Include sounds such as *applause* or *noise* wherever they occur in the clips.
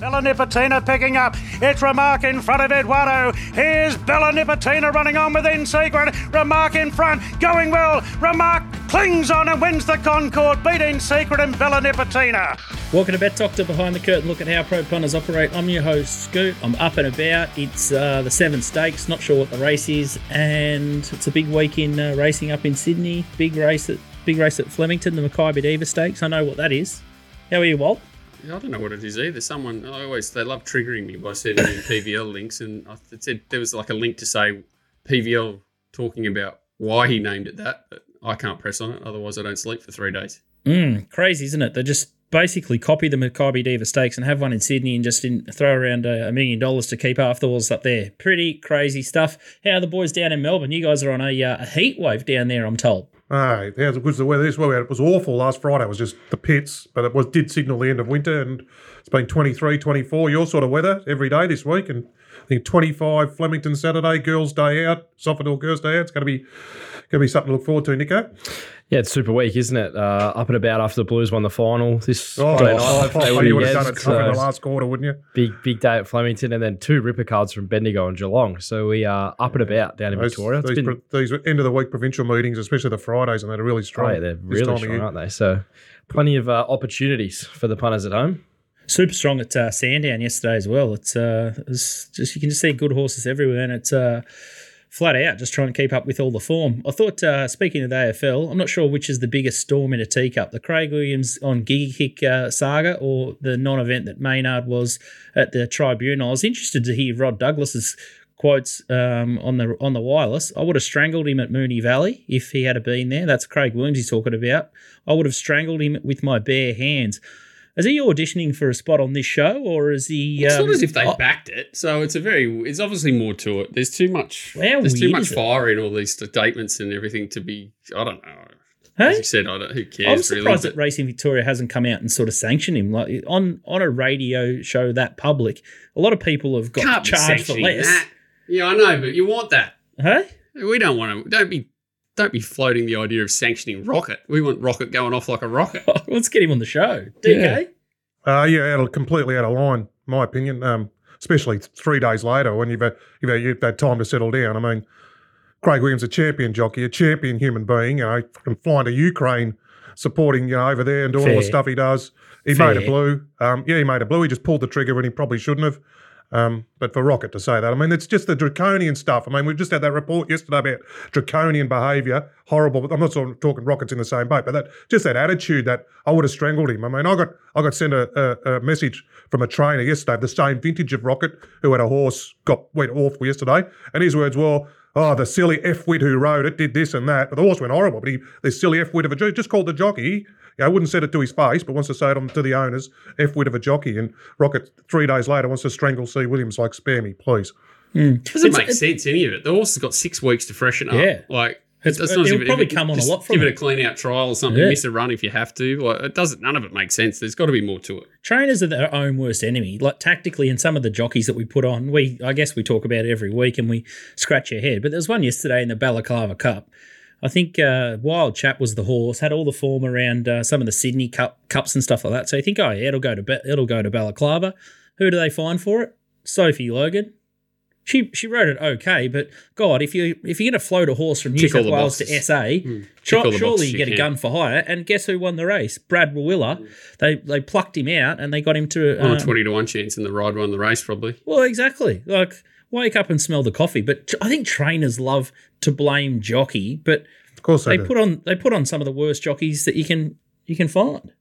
Bella Nipotina picking up. It's Remark in front of Eduardo. Here's Bella Nipotina running on within Secret. Remark in front, going well. Remark clings on and wins the Concord, beating Secret and Bella Nipotina. Welcome to Bet Doctor Behind the Curtain. Look at how pro punters operate. I'm your host, Scoot. I'm up and about. It's uh, the Seven Stakes. Not sure what the race is, and it's a big week in uh, racing up in Sydney. Big race at big race at Flemington, the Makybe Diva Stakes. I know what that is. How are you, Walt? I don't know what it is either. Someone I always they love triggering me by sending me PVL links, and I said there was like a link to say PVL talking about why he named it that, but I can't press on it. Otherwise, I don't sleep for three days. Mm, crazy, isn't it? They just basically copy the Makybe Diva Stakes and have one in Sydney and just in, throw around a, million dollars to keep walls up there. Pretty crazy stuff. How are the boys down in Melbourne? You guys are on a, uh, a heat wave down there, I'm told. Hey, how's the weather? This weather it was awful last Friday. It was just the pits, but it was did signal the end of winter, and it's been 23, 24, your sort of weather every day this week, and I think 25 Flemington Saturday, Girls' Day out, Sofitel Girls' Day out. It's going to be going to be something to look forward to, Nico. Yeah, it's super weak, isn't it? Uh, up and about after the Blues won the final this Oh, Friday oh, night. oh, oh, you would again, have done it tough in the last quarter, wouldn't you? Big, big day at Flemington, and then two ripper cards from Bendigo and Geelong. So we are up and about down in Those, Victoria. It's these, been, pro- these end of the week provincial meetings, especially the Fridays, and they're really oh, strong. yeah, they're really time strong, aren't they? So plenty of uh, opportunities for the punters at home. Super strong at uh, Sandown yesterday as well. It's, uh, it's just you can just see good horses everywhere, and it's uh, flat out just trying to keep up with all the form. I thought, uh, speaking of the AFL, I'm not sure which is the biggest storm in a teacup: the Craig Williams on Gigi Kick uh, saga, or the non-event that Maynard was at the tribunal. I was interested to hear Rod Douglas's quotes um, on the on the wireless. I would have strangled him at Moonee Valley if he had been there. That's Craig Williams he's talking about. I would have strangled him with my bare hands. Is he auditioning for a spot on this show, or is he? It's um, not as if they oh, backed it, so it's a very. It's obviously more to it. There's too much. There's too much fire in all these statements and everything to be. I don't know. hey? As you said, I don't. Who cares? I'm surprised really? that Racing Victoria hasn't come out and sort of sanctioned him. Like on on a radio show that public, a lot of people have got charged for less. that. Yeah, I know, but you want that. huh? We don't want to. Don't be. Don't be floating the idea of sanctioning Rocket. We want Rocket going off like a rocket. *laughs* let's get him on the show. DK, Uh, yeah, out of, completely out of line, my opinion. Um, especially three days later when you've had, you've, had, you've had time to settle down. I mean, Craig Williams, a champion jockey, a champion human being, you know, from flying to Ukraine, supporting, you know, over there and doing all the stuff he does. He Fair. made a blue. Um, yeah, he made a blue. He just pulled the trigger when he probably shouldn't have. Um, but for Rocket to say that, I mean, it's just the draconian stuff. I mean, we just had that report yesterday about draconian behaviour, horrible. But I'm not sort of talking Rockets in the same boat, but that just that attitude that I would have strangled him. I mean, I got I got sent a, a, a message from a trainer yesterday, the same vintage of Rocket, who had a horse got went awful yesterday, and his words were. Oh, the silly f wit who rode it did this and that. But the horse went horrible. But he, this silly f wit of a just called the jockey. Yeah, I wouldn't said it to his face, but wants to say it on to the owners, F wit of a jockey. And Rocket, three days later, wants to strangle C. Williams, like, spare me, please. Hmm. doesn't It's- make it's- sense any of it. The horse has got six weeks to freshen up. Yeah. like It's- it's not as it'll if probably if come on a just lot from Give it it. a clean out trial or something. Yeah. Miss a run if you have to. Like it doesn't. None of it makes sense. There's got to be more to it. trainers are their own worst enemy. Like tactically, and some of the jockeys that we put on, we I guess we talk about it every week and we scratch our head. But there was one yesterday in the Balaclava Cup. I think uh, Wild Chap was the horse, had all the form around uh, some of the Sydney Cup cups and stuff like that. So you think, oh yeah, it'll go to Ba- it'll go to Balaclava. Who do they find for it? Sophie Logan. She she rode it okay, but God, if you if you're going to float a horse from New Tick South Wales to. SA, try- surely you get a gun for hire. And guess who won the race? Brad Willa. They they plucked him out and they got him to On um, a twenty to one chance, and the ride won the race probably. well, exactly. Like, wake up and smell the coffee. But I think trainers love to blame jockey, but Of course they, they put on they put on some of the worst jockeys that you can you can find.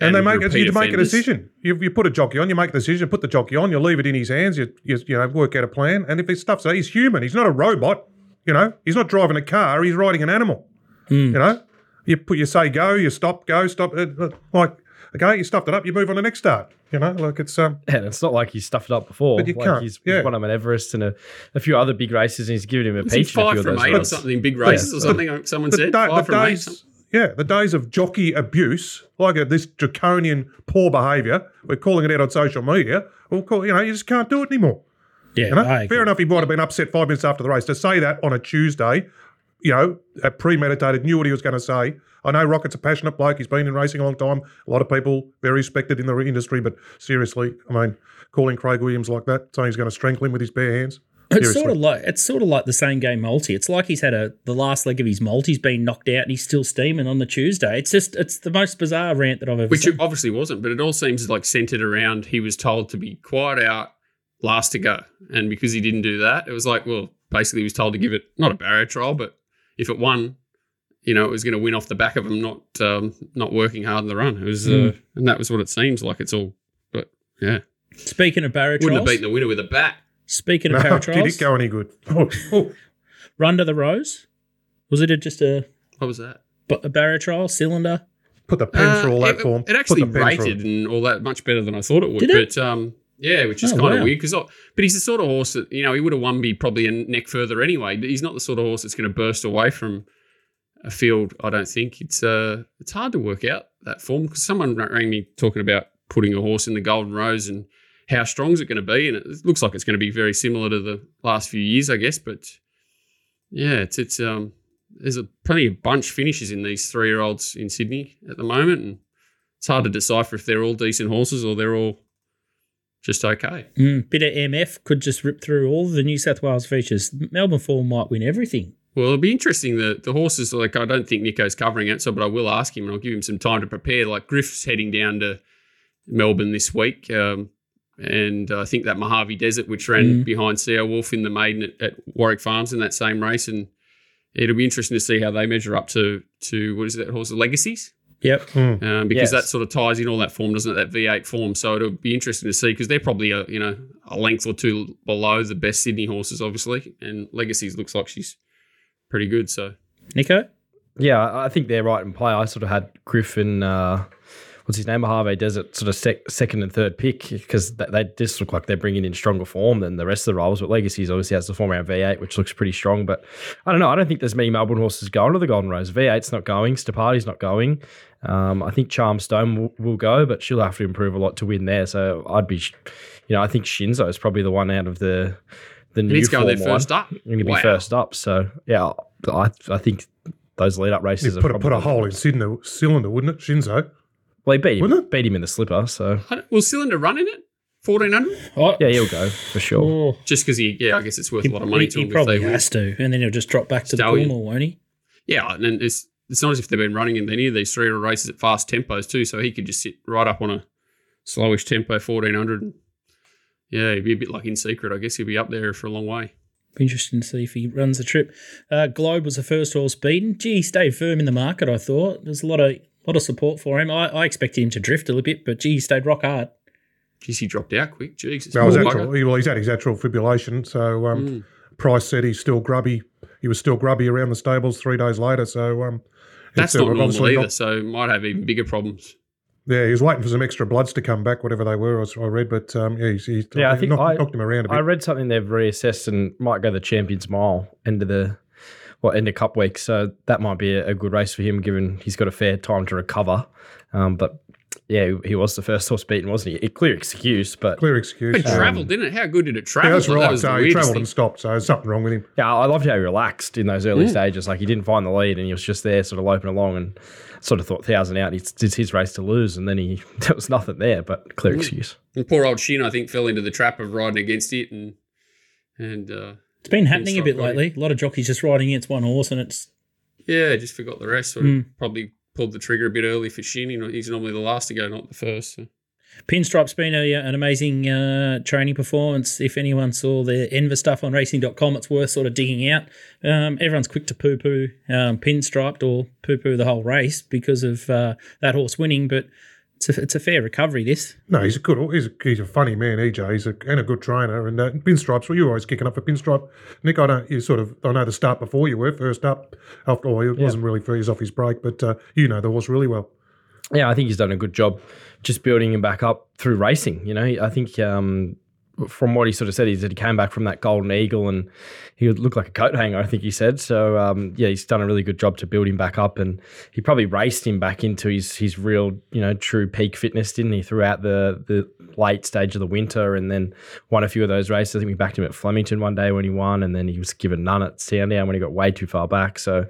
and they make repeat you make a decision. You, you put a jockey on, you make a decision, put the jockey on, you leave it in his hands, you, you, you know, work out a plan. And if his stuff's so he's human, he's not a robot, you know, he's not driving a car, he's riding an animal. You know? You put you say go, you stop, go, stop uh, uh, like okay, you stuffed it up, you move on the next start. You know, like it's um *laughs* And it's not like he's stuffed it up before. But you like can't, He's, yeah. he's won him at Everest and a, a few other big races, and he's given him a Was peach in a five few of from those eight or something big races or something? Someone the, said da- five the from days, something. yeah, the days of jockey abuse, like uh, this draconian poor behaviour, we're calling it out on social media. We'll call, you know, you just can't do it anymore. Yeah, You know? I. Fair enough, he might have been upset five minutes after the race. To say that on a Tuesday, you know, uh, premeditated, knew what he was going to say. I know Rocket's a passionate bloke. He's been in racing a long time. A lot of people very respected in the industry, but seriously, I mean, calling Craig Williams like that, saying he's going to strangle him with his bare hands. It's Seriously. sort of like it's sort of like the same game multi. It's like he's had a the last leg of his multi's been knocked out and he's still steaming on the Tuesday. It's just it's the most bizarre rant that I've ever Which seen. it obviously wasn't, but it all seems like centered around he was told to be quiet out, last to go. And because he didn't do that, it was like, well, basically he was told to give it not a barrier trial, but if it won, you know, it was going to win off the back of him not um, not working hard in the run. It was, uh, and that was what it seems like. It's all, but yeah, Speaking of barrier wouldn't have beaten the winner with a bat. speaking of No, barrier did it go any good? Oh, oh. run to the rose. Was it just a, What was that? But a barrier trial cylinder? Put the pen through all Uh, that it, form. It actually Put the pen through rated and all that much better than I thought it would. Did it? But um, yeah, which is Oh, kind wow. of weird because, but he's the sort of horse that you know he would have won me probably a neck further anyway. But he's not the sort of horse that's going to burst away from a field. I don't think it's uh it's hard to work out that form because someone rang me talking about putting a horse in the Golden Rose and how strong is it going to be, and it looks like it's going to be very similar to the last few years, I guess. But yeah, it's it's um there's a plenty of bunch finishes in these three year olds in Sydney at the moment, and it's hard to decipher if they're all decent horses or they're all just okay. Mm, bit of MF could just rip through all the New South Wales features. Melbourne form might win everything. Well, it'll be interesting. The the horses, like I don't think Nico's covering it, so but I will ask him and I'll give him some time to prepare. Like Griff's heading down to Melbourne this week, um, and I think that Mojave Desert, which ran Mm. behind CO Wolf in the maiden at, at Warwick Farms in that same race, and it'll be interesting to see how they measure up to to what is that horse, Legacies. Yep. um, because Yes. that sort of ties in all that form, doesn't it? That V8 form. So it'll be interesting to see because they're probably a you know a length or two below the best Sydney horses, obviously. And Legacies looks like she's pretty good. So Nico? Yeah, I I think they're right in play. I sort of had Griffin, uh, what's his name, Mojave Desert, sort of sec- second and third pick because they, they just look like they're bringing in stronger form than the rest of the rivals. But Legacies obviously has the form around V8, which looks pretty strong. But I don't know. I don't think there's many Melbourne horses going to the Golden Rose. V8's not going. Stapati's not going. Um, I think Charmstone will, will go, but she'll have to improve a lot to win there. So I'd be, you know, I think Shinzo is probably the one out of the the new he's going there form one first up. going to be Wow. first up. So yeah, I I think those lead up races You'd are put, a, put a hole in cylinder, cylinder, wouldn't it? Shinzo. Well, he beat him, Wouldn't it? beat him in the slipper. So Will Cylinder run in it? Fourteen hundred? Oh, yeah, he'll go for sure. oh, Just because he, yeah, I guess it's worth he, a lot of money he- to he him. if probably they win. has to, and then he'll just drop back to Stallion. the Cornwall, won't he? Yeah, and then it's it's not as if they've been running in any of these three races at fast tempos too. So he could just sit right up on a slowish tempo, fourteen hundred. Yeah, he'd be a bit like in secret. I guess he'll be up there for a long way. Be interesting to see if he runs the trip. Uh, Globe was the first horse beaten. Gee, he stayed firm in the market. I thought there's a lot of lot of support for him. I, I expected him to drift a little bit, but gee, he stayed rock hard. Geez, he dropped out quick. Jesus. Well, his Poor atrial, he- well, he's had his atrial fibrillation. So um, Mm. Price said he's still grubby. He was still grubby around the stables three days later. So um, That's uh, not normal obviously either. not- So might have even bigger problems. Yeah, he was waiting for some extra bloods to come back, whatever they were. I I read, but um, yeah, he's, he's Yeah, I think knocked, I- knocked him around a bit. I read something they've reassessed and might go the Champions Mile end of the well end of Cup week. So that might be a, a good race for him, given he's got a fair time to recover. Um, but yeah, he was the first horse beaten, wasn't he? A clear excuse, but Clear excuse. But Um, travelled, didn't it? How good did it travel? yeah, that's right. was the So he travelled thing. and stopped. So there's something wrong with him. Yeah, I loved how he relaxed in those early Mm. stages. Like he didn't find the lead and he was just there, sort of loping along, and sort of thought thousand out. It's it's his race to lose, and then he *laughs* there was nothing there, but clear Mm. excuse. And poor old Shinn, I think, fell into the trap of riding against it, and and uh, It's been happening a bit Pinstripe lately. A lot of jockeys just riding against one horse, and it's yeah, just forgot the rest. Sort of Mm. probably pulled the trigger a bit early for Shinn. You know, he's normally the last to go, not the first. So. Pinstripe's been a, an amazing uh, training performance. If anyone saw the Enver stuff on racing.com, it's worth sort of digging out. Um, everyone's quick to poo poo um, Pinstriped or poo poo the whole race because of uh, that horse winning, but it's a, it's a fair recovery, this. No, he's a good. He's a, he's a funny man, EJ. He's a and a good trainer. And uh, pinstripes. Well, you were always kicking up for pinstripe, Nick. I don't. You sort of. I know the start before you were first up. After all, he wasn't really freeze off his break, but uh, you know the horse really well. Yeah, I think he's done a good job just building him back up through racing. You know, I think um, from what he sort of said, he said he came back from that Golden Eagle and he looked like a coat hanger, I think he said. So um, yeah, he's done a really good job to build him back up, and he probably raced him back into his his real, you know, true peak fitness, didn't he? Throughout the the late stage of the winter, and then won a few of those races. I think we backed him at Flemington one day when he won, and then he was given none at Sandown when he got way too far back. So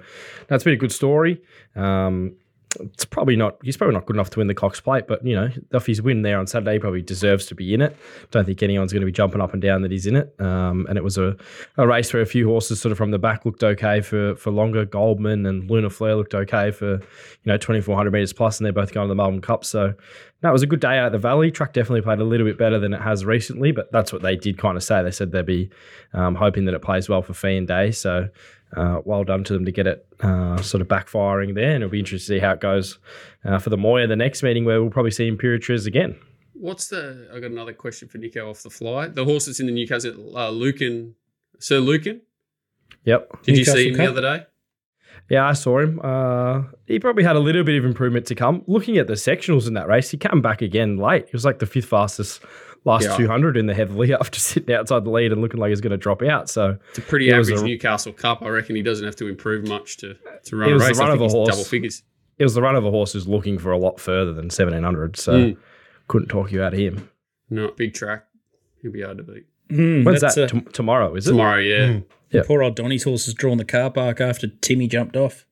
that's been a good story. Um, it's probably not he's probably not good enough to win the Cox Plate, but you know, if he's win there on Saturday, he probably deserves to be in it. Don't think anyone's going to be jumping up and down that he's in it. Um, and it was a, a race where a few horses sort of from the back looked okay for for longer. Goldman and Lunar Flare looked okay for you know 2400 meters plus, and they're both going to the Melbourne Cup. So that was a good day out of the valley. Truck definitely played a little bit better than it has recently, but that's what they did kind of say. They said they'd be um, hoping that it plays well for Feehan Day. So uh, well done to them to get it uh, sort of backfiring there. And it'll be interesting to see how it goes uh, for the Moir, the next meeting where we'll probably see Imperatriz again. What's the? I got another question for Nico off the fly. The horse that's in the Newcastle, uh, Lucan, Sir Lucan. Yep. Did Newcastle you see him Cup? the other day? Yeah, I saw him. Uh, he probably had a little bit of improvement to come. Looking at the sectionals in that race, he came back again late. He was like the fifth fastest last Yeah. 200 in the heavily *laughs* after sitting outside the lead and looking like he's going to drop out. So It's a pretty It average a- Newcastle Cup. I reckon he doesn't have to improve much to to run It a was the race. run I of a horse. double figures. it was the run of a horse who's looking for a lot further than 1700. So Mm. couldn't talk you out of him. No, big track. He'll be hard to beat Mm, When's that? uh, Tom- tomorrow, is it? tomorrow. Yeah. Mm. Yeah. Poor old Donny's horse has drawn the car park after Timmy jumped off.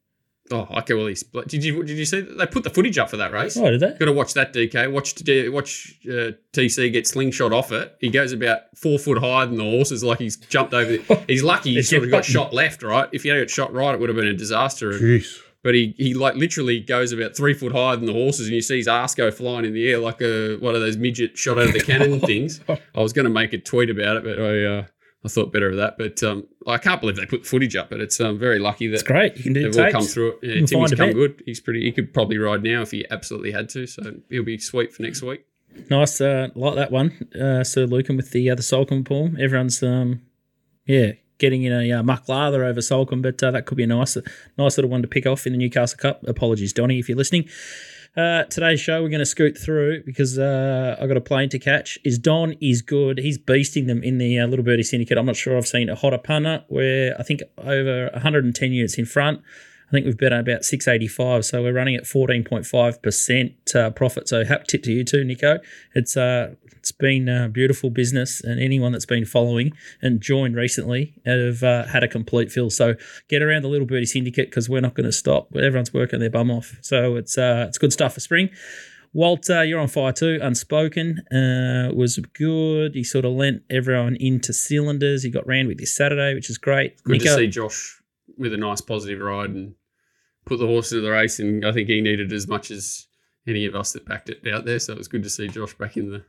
Oh, okay. Well, he's. Did you did you see? They put the footage up for that race. Oh, did they? Got to watch that, DK. Watch watch uh, TC get slingshot off it. He goes about four foot higher than the horses, like he's jumped over. The, *laughs* he's lucky he sort of got button. shot left, right? If he had got shot right, it would have been a disaster. Jeez. But he, he like literally goes about three foot higher than the horses, and you see his ass go flying in the air like a one of those midget shot out of the cannon *laughs* things. I was going to make a tweet about it, but I uh, I thought better of that. But um, I can't believe they put footage up. But it's um, very lucky that It's great. You can do they've all come through it. Yeah, Timmy's come bet. good. He's pretty. He could probably ride now if he absolutely had to. So he'll be sweet for next week. Nice, uh, like that one, uh, Sir Lucan with the other Solcombe palm. Everyone's, um, yeah, getting in a uh, muck lather over Solcombe, but uh, that could be a nice, nice little one to pick off in the Newcastle Cup. Apologies, Donny, if you're listening. Uh, today's show, we're going to scoot through because uh, I got a plane to catch. Is Don is good. He's beasting them in the uh, Little Birdie Syndicate. I'm not sure I've seen a hotter punter where I think over 110 units in front. I think we've bet on about 685, so we're running at 14.5% uh, profit. So, hap tip to you too, Nico. It's uh, it's been uh, beautiful business, and anyone that's been following and joined recently have uh, had a complete fill. So, get around the Little Birdie Syndicate because we're not going to stop. Everyone's working their bum off, so it's uh, it's good stuff for spring. Walt, uh, you're on fire too. Unspoken uh, was good. He sort of lent everyone into cylinders. He got round with this Saturday, which is great. Good to see Josh with a nice positive ride and put the horse into the race. And I think he needed as much as any of us that backed it out there. So it was good to see Josh back in the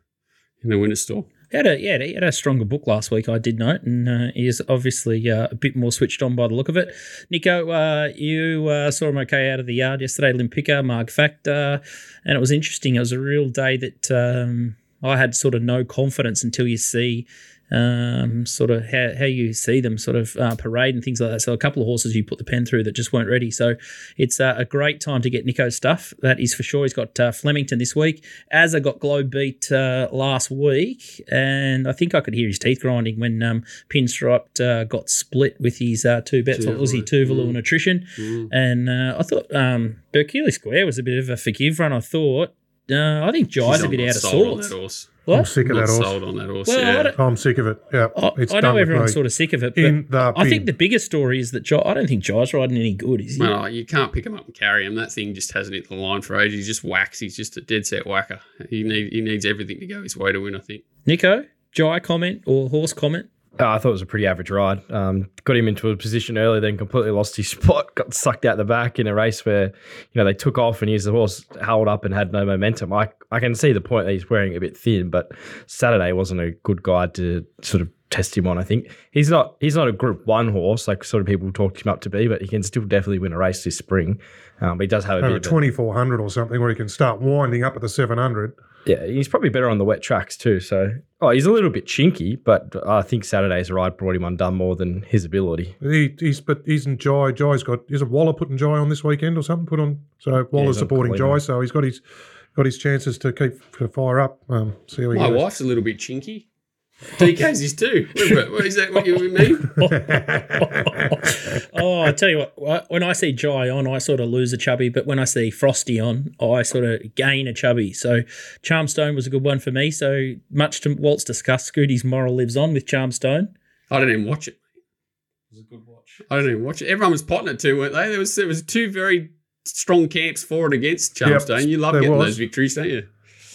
in the winner's stall. He had a yeah, he had a stronger book last week. I did note, and uh, he is obviously uh, a bit more switched on by the look of it. Nico, uh, you uh, saw him okay out of the yard yesterday. Limpica, Marg Factor, and it was interesting. It was a real day that um, I had sort of no confidence until you see. Um, sort of how, how you see them sort of uh, parade and things like that. So a couple of horses you put the pen through that just weren't ready. So it's uh, a great time to get Nico's stuff. That is for sure. He's got uh, Flemington this week. As I got Globe beat uh, last week, and I think I could hear his teeth grinding when um, Pinstripe uh, got split with his uh, two bets on Aussie Tuvalu. Tuvalu Mm. and Attrition. Mm. And uh, I thought um, Berkeley Square was a bit of a forgive run. I thought. Uh, I think Jai's a I'm bit out of sold sorts. that horse. I'm sick of not that horse. sold on that horse. Well, yeah. I'm sick of it. Yeah, I, it's I know everyone's sort of sick of it, but in the I think the biggest story is that Jai, I don't think Jai's riding any good, is he? No, you can't pick him up and carry him. That thing just hasn't hit the line for ages. He's just whacks. He's just a dead set whacker. He need he needs everything to go his way to win. I think. Nico, Jai comment or horse comment? Uh, I thought it was a pretty average ride. Um, got him into a position early, then completely lost his *laughs* spot. Got sucked out the back in a race where you know they took off and his the horse held up and had no momentum. I I can see the point that he's wearing a bit thin, but Saturday wasn't a good guide to sort of test him on. I think he's not he's not a Group One horse like sort of people talked him up to be, but he can still definitely win a race this spring. Um, but he does have a bit of a, 2400 or something where he can start winding up at the 700. Yeah. He's probably better on the wet tracks too. So oh, he's a little bit chinky, but I think Saturday's ride brought him undone more than his ability. He, he's but he's in Jai. Jai's got is it Waller putting Jai on this weekend or something? Put on so Waller's he's on supporting Colleen. Jai, so he's got his got his chances to keep to fire up. Um, see how he My goes. wife's a little bit chinky. DK's is too. What- what- Is that what you mean? *laughs* oh, I tell you what, when I see Jai on, I sort of lose a chubby, but when I see Frosty on, oh, I sort of gain a chubby. So Charmstone was a good one for me. So much to Walt's discuss, Scooty's moral lives on with Charmstone. I didn't even watch it. It was a good watch. I didn't even watch it. Everyone was potting it too, weren't they? There was there was two very strong camps for and against Charmstone. you love there getting was. those victories, don't you?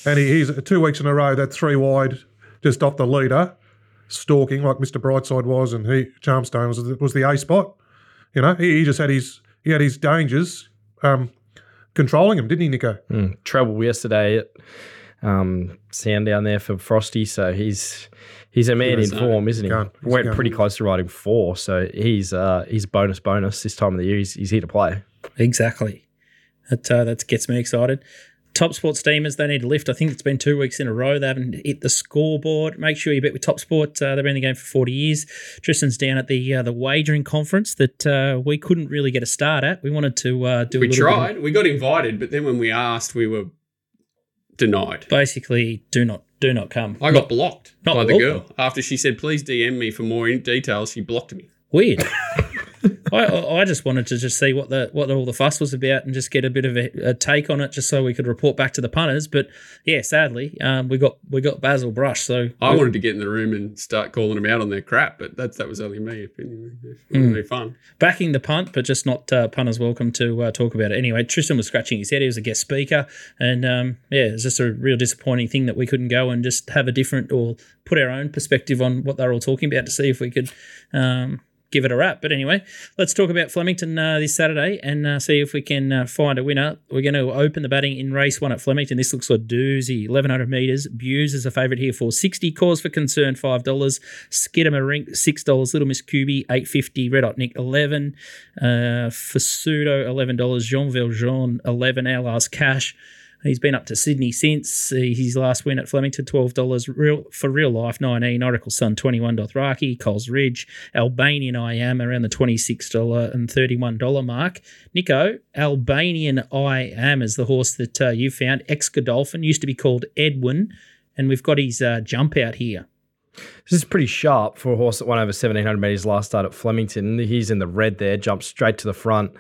And he, he's two weeks in a row that three wide, just off the leader, stalking like Mr. Brightside was, and he Charmstone was the, was the A spot. You know, he, he just had his he had his dangers um, controlling him, didn't he, Nico? Mm, treble yesterday at um, Sandown there for Frosty, so he's he's a man in He's, form, isn't he? gone. He's Went gone. pretty close to riding four, so he's uh, he's bonus bonus this time of the year. He's, he's here to play. Exactly. That uh, that gets me excited. Top Sport Steamers, they need a lift. I think it's been two weeks in a row. They haven't hit the scoreboard. Make sure you bet with Top Sport. Uh, they've been in the game for 40 years. Tristan's down at the uh, the wagering conference that uh, we couldn't really get a start at. We wanted to uh, do We bit of- tried. We got invited, but then when we asked, we were denied. basically, do not do not come. I got blocked not by the girl after she said, "Please DM me for more in- details." She blocked me. Weird. *laughs* I, I just wanted to just see what the what all the fuss was about and just get a bit of a, a take on it, just so we could report back to the punters. But yeah, sadly, um, we got we got Basil Brush. So I wanted to get in the room and start calling them out on their crap, but that that was only me. Opinion. It was be fun. backing the punt, but just not uh, punters welcome to uh, talk about it. Anyway, Tristan was scratching his head. He was a guest speaker, and um, yeah, it's just a real disappointing thing that we couldn't go and just have a different or put our own perspective on what they're all talking about to see if we could. Um, Give it a wrap. But anyway, let's talk about Flemington uh, this Saturday and uh, see if we can uh, find a winner. We're going to open the batting in race one at Flemington. This looks a doozy. 1100 metres. Buse is a favourite here for 60. Cause for concern, $5. Skiddamer Rink, $6. Little Miss Cuby, 850 Red Hot Nick, 11 uh, Fasudo, $11. Jean Valjean, 11 Our Last Cash. He's been up to Sydney since uh, his last win at Flemington, twelve dollars. Real for real life, nineteen. Oracle Sun, twenty one. Dothraki, Coles Ridge, Albanian I am around the twenty six dollar and thirty one dollar mark. Nico, Albanian I am is the horse that uh, you found. Ex Godolphin used to be called Edwin, and we've got his uh, jump out here. This is pretty sharp for a horse that won over 1700 metres last start at Flemington. He's in the red there, jumps straight to the front.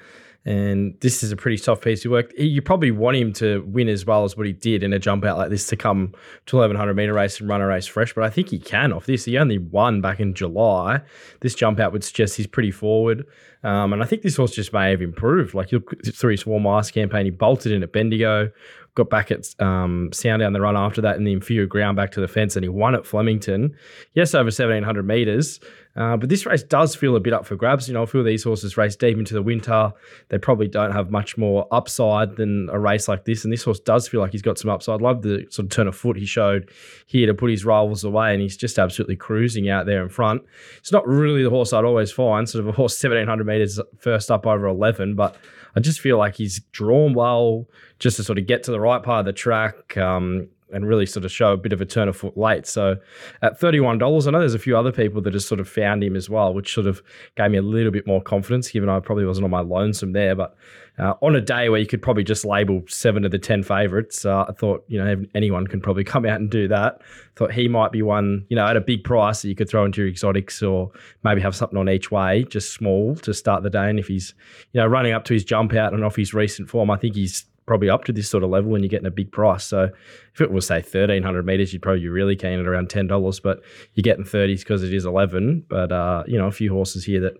And this is a pretty soft piece of work. You probably want him to win as well as what he did in a jump out like this to come to 1100 metre race and run a race fresh. But I think he can off this. He only won back in July. This jump out would suggest he's pretty forward. Um, and I think this horse just may have improved. Like look through his Warm Ice campaign, he bolted in at Bendigo, got back at um, Sound down the run after that in the inferior ground back to the fence, and he won at Flemington. Yes, over 1700 metres. Uh, but this race does feel a bit up for grabs. You know, few of these horses race deep into the winter. They probably don't have much more upside than a race like this. And this horse does feel like he's got some upside. I Love the sort of turn of foot he showed here to put his rivals away. And he's just absolutely cruising out there in front. It's not really the horse I'd always find, sort of a horse *laughs* 1700 metres first up over 11. But I just feel like he's drawn well just to sort of get to the right part of the track. Um, and really sort of show a bit of a turn of foot late. So at $31, I know there's a few other people that have sort of found him as well, which sort of gave me a little bit more confidence, given I probably wasn't on my lonesome there. But uh, on a day where you could probably just label seven of the 10 favourites, uh, I thought, you know, anyone can probably come out and do that. Thought he might be one, you know, at a big price that you could throw into your exotics or maybe have something on each way, just small to start the day. And if he's, you know, running up to his jump out and off his recent form, I think he's probably up to this sort of level when you're getting a big price. So if it was say 1300 meters, you'd probably be really keen at around $10, but you're getting 30s because it is 11. But, uh, you know, a few horses here that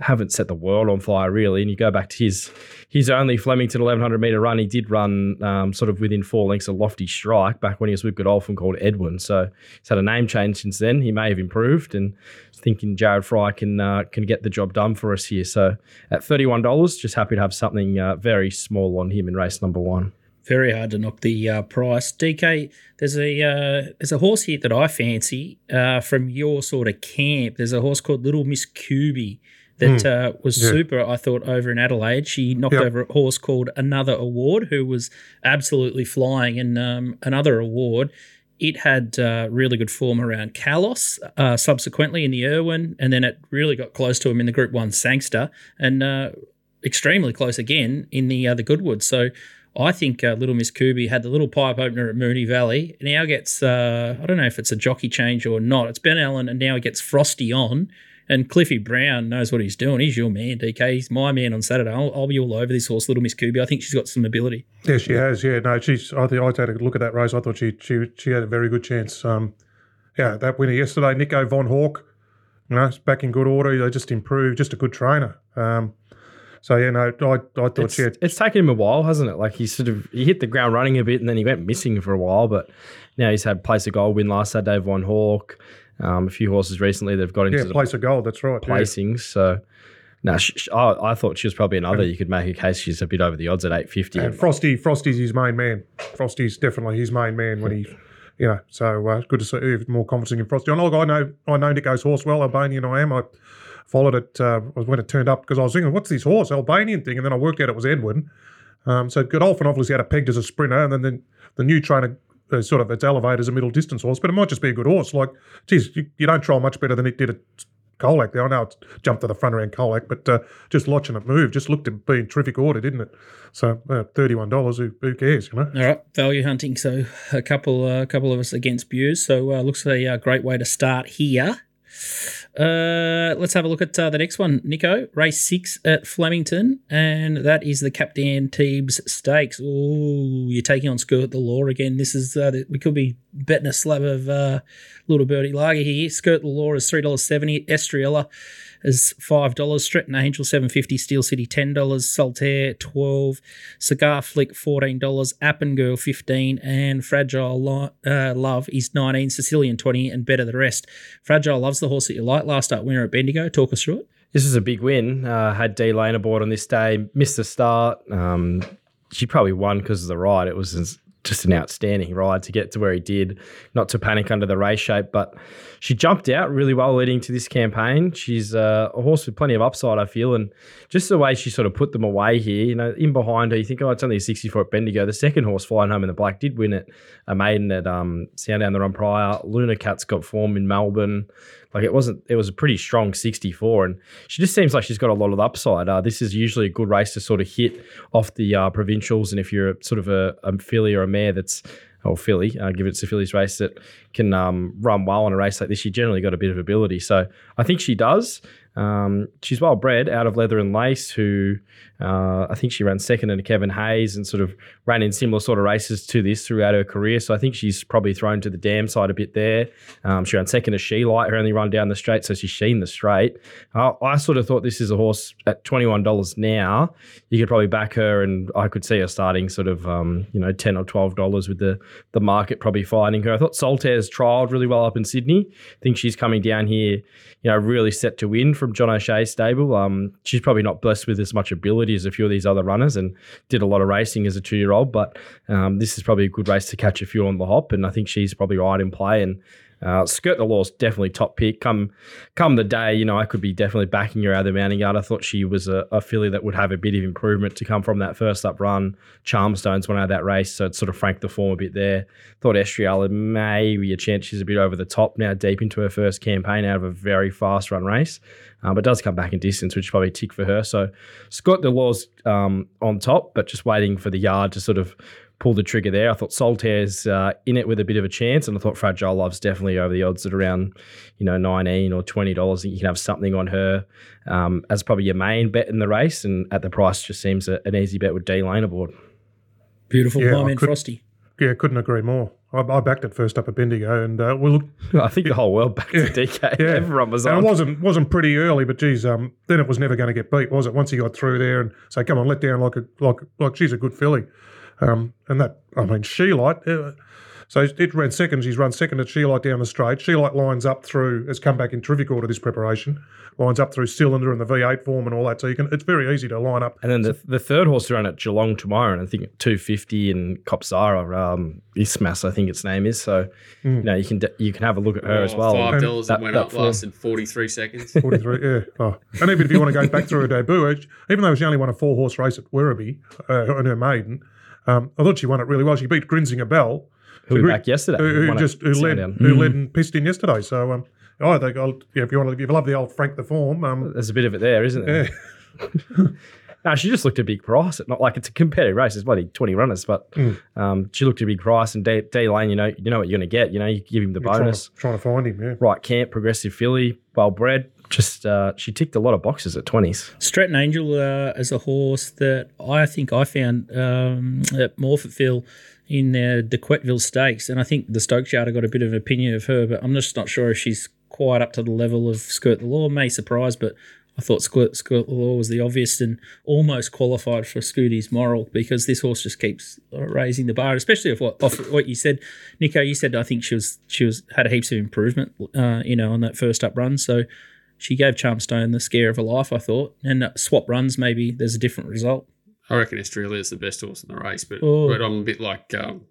haven't set the world on fire really. And you go back to his his only Flemington 1100 meter run. He did run um, sort of within four lengths of Lofty Strike back when he was with Godolphin called Edwin. So he's had a name change since then. He may have improved and thinking Jarrod Fry can uh, can get the job done for us here. So at $31, just happy to have something uh, very small on him in race number one. Very hard to knock the uh, price. DK, there's a uh, there's a horse here that I fancy uh, from your sort of camp. There's a horse called Little Miss Cuby that uh, was Yeah. super. I thought over in Adelaide, she knocked Yep. over a horse called Another Award, who was absolutely flying. And um, another award, it had uh, really good form around Kalos. Uh, subsequently in the Irwin, and then it really got close to him in the Group One Sangster, and uh, extremely close again in the uh, the Goodwood. So I think uh, Little Miss Kubi had the little pipe opener at Moonee Valley. Now gets, uh, I don't know if it's a jockey change or not. It's Ben Allen, and now he gets Frosty on. And Cliffy Brown knows what he's doing. He's your man, DK. He's my man on Saturday. I'll, I'll be all over this horse, Little Miss Kubi. I think she's got some ability. Yeah, she has. Yeah, no, she's. I think I had a look at that race. I thought she she she had a very good chance. Um, yeah, that winner yesterday, Nico Von Hawk. You know, it's back in good order. They just improved. Just a good trainer. Um, so yeah, no, I I thought It's, she had. it's taken him a while, hasn't it? Like he sort of he hit the ground running a bit, and then he went missing for a while. But now he's had place of gold win last Saturday. Von Hawk, um, a few horses recently they've got into Yeah, the place of gold. That's right. yeah. placings. So, now, I, I thought she was probably another. You could make a case she's a bit over the odds at eight fifty. And Frosty, Frosty's his main man. Frosty's definitely his main man when he, *laughs* you know. So uh, good to see even more confidence in Frosty. And look, I know I know Nico's horse well, Albanian. I am. I followed it uh, when it turned up because I was thinking, what's this horse Albanian thing? And then I worked out it was Edwin. Um, so Godolphin obviously had a pegged as a sprinter, and then the, the new trainer. Sort of it's elevated as a middle distance horse, but it might just be a good horse. Like, geez, you, you don't trial much better than it did at Colac there. I know it's jumped to the front around Colac, but uh, just watching it move just looked to be in terrific order, didn't it? So uh, thirty-one dollars, who, who cares, you know? All right, value hunting. So a couple, uh, a couple of us against Buse. So uh, looks like a uh, great way to start here. Uh, let's have a look at uh, the next one, Nico. Race six at Flemington, and that is the Captain Teebs Stakes. Oh, you're taking on Skirt the Law again. This is uh, we could be betting a slab of uh, Little Birdie Lager here. Skirt the Law is three dollars seventy. Estriella is five dollars. Stretton Angel seven fifty. Steel City ten dollars. Saltaire twelve. Cigar Flick fourteen dollars. Appengirl fifteen. And Fragile Lo- uh, Love is nineteen. Sicilian twenty. And Better the rest. Fragile Love's the horse that you like. Last up winner at Bendigo. Talk us through it. This is a big win. Uh, had D Lane aboard on this day. Missed the start. Um, she probably won because of the ride. It was just an outstanding ride to get to where he did. Not to panic under the race shape, but she jumped out really well leading to this campaign. She's uh, a horse with plenty of upside, I feel, and just the way she sort of put them away here. You know, in behind her, you think, oh, it's only a 64 at Bendigo. The second horse, Flying Home in the Black, did win it. A maiden at um, Sound Sandown the Run prior. Luna Cat's got form in Melbourne. Like it wasn't, it was a pretty strong 64, and she just seems like she's got a lot of upside. Uh, this is usually a good race to sort of hit off the uh, provincials, and if you're sort of a, a filly or a mare that's or filly, uh, give it to filly's race that can um, run well on a race like this, she generally got a bit of ability. So I think she does. Um, she's well bred out of Leather and Lace, who uh, I think she ran second in Kevin Hayes and sort of ran in similar sort of races to this throughout her career. So I think she's probably thrown to the dam side a bit there. Um, she ran second to She Light, her only run down the straight, so she's seen the straight. Uh, I sort of thought this is a horse at $21 now. You could probably back her, and I could see her starting sort of, um, you know, 10 or $12 with the, the market probably finding her. I thought Saltaire's trialled really well up in Sydney. I think she's coming down here, you know, really set to win from John O'Shea's stable. Um, she's probably not blessed with as much ability as a few of these other runners and did a lot of racing as a two year old, but um, this is probably a good race to catch a few on the hop. And I think she's probably right in play. And uh, Skirt the Law's definitely top pick. Come come the day, you know, I could be definitely backing her out of the mounting yard. I thought she was a, a filly that would have a bit of improvement to come from that first up run. Charmstone's went out of that race, so it sort of franked the form a bit there. Thought Estriella maybe a chance she's a bit over the top now, deep into her first campaign out of a very fast run race. Um, but does come back in distance, which is probably a tick for her. So Skirt the Law's um, on top, but just waiting for the yard to sort of pull the trigger there. I thought Saltaire's uh, in it with a bit of a chance, and I thought Fragile Love's definitely over the odds at around, you know, nineteen or twenty dollars. You can have something on her um, as probably your main bet in the race, and at the price just seems a, an easy bet with D Lane aboard. Beautiful, Yeah, my I man Frosty. Yeah, couldn't agree more. I, I backed it first up at Bendigo, and uh, we looked. *laughs* I think the whole world backed to DK. Yeah, *laughs* Everyone was and on. it wasn't wasn't pretty early, but geez, um, then it was never going to get beat, was it? Once he got through there and say, "Come on, let down like a like like she's a good filly," um, and that I mean, she light. Uh, so it ran second. She's run second at Sheelight down the straight. Sheelight lines up through, has come back in terrific order this preparation. Lines up through cylinder and the V8 form and all that. So you can, it's very easy to line up. And then the, the third horse to run at Geelong tomorrow, and I think 250 in Copsara, um, Ismas, I think its name is. So, you know, you can de- you can have a look at her as well. Oh, Five dollars that, that- went that up form. lasted forty three seconds. *laughs* 43, yeah. Oh. And even if you want to go back through her debut, *laughs* even though she only won a four horse race at Werribee uh, on her maiden, um, I thought she won it really well. She beat Grinzinger Bell, Who back yesterday. who, who just who led Sandown. who led and pissed in yesterday. So um, I think I'll, yeah, if you want to, if you love the old Frank the form, um, There's a bit of it there, isn't there? yeah, *laughs* *laughs* No, she just looked a big price. Not like it's a competitive race. It's bloody twenty runners, but Mm. um, she looked a big price. And D, D Lane, you know, you know what you're going to get. You know, you give him the You're trying bonus. to, trying to find him, yeah. Right camp, progressive filly, well bred. Just uh, she ticked a lot of boxes at twenties. Stratton Angel uh, is a horse that I think I found um, at Morphettville in uh, the Quetville Stakes, and I think the Stokes Yard got a bit of an opinion of her, but I'm just not sure if she's quite up to the level of Skirt the Law. May surprise, but I thought Skirt, Skirt the Law was the obvious and almost qualified for Scooty's moral because this horse just keeps uh, raising the bar, especially off what, off what you said, Nico. You said I think she was she was had heaps of improvement, uh, you know, on that first up run, so. She gave Charmstone the scare of her life, I thought. And swap runs, maybe there's a different result. I reckon Estriella is the best horse in the race, but, Oh. but I'm a bit like um,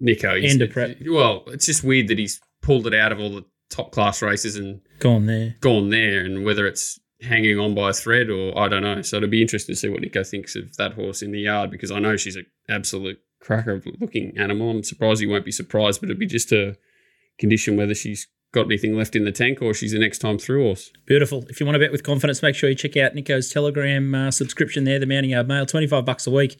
Nico. He's- End of prep. Well, it's just weird that he's pulled it out of all the top class races and Gone there. gone there, and whether it's hanging on by a thread or I don't know. So it'll be interesting to see what Nico thinks of that horse in the yard because I know she's an absolute cracker of looking animal. I'm surprised he won't be surprised, but it'd be just a condition whether she's got anything left in the tank or she's the next time through horse. Beautiful. If you want to bet with confidence, make sure you check out Nico's Telegram uh, subscription there, the Mounting Yard Mail, 25 bucks a week.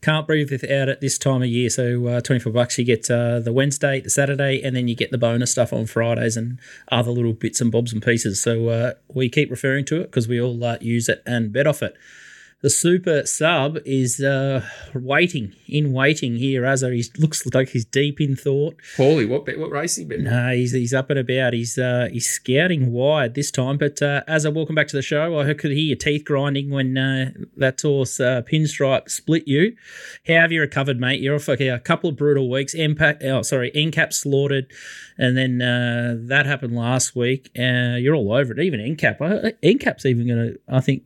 Can't breathe without it this time of year. So, uh, 24 bucks, you get uh, the Wednesday, the Saturday, and then you get the bonus stuff on Fridays and other little bits and bobs and pieces. So, uh, we keep referring to it because we all uh, use it and bet off it. The super sub is uh, waiting, in waiting here. Azza, he looks like he's deep in thought. Paulie, what what race he been? No, he's, he's up and about. He's uh, he's scouting wide this time. But uh, as I welcome back to the show, I could hear your teeth grinding when uh, that horse uh, pinstripe split you. How have you recovered, mate? You're off okay, a couple of brutal weeks. Impact, oh sorry, NCAP slaughtered, and then uh, that happened last week. Uh, you're all over it. Even NCAP, NCAP's even going to, I think,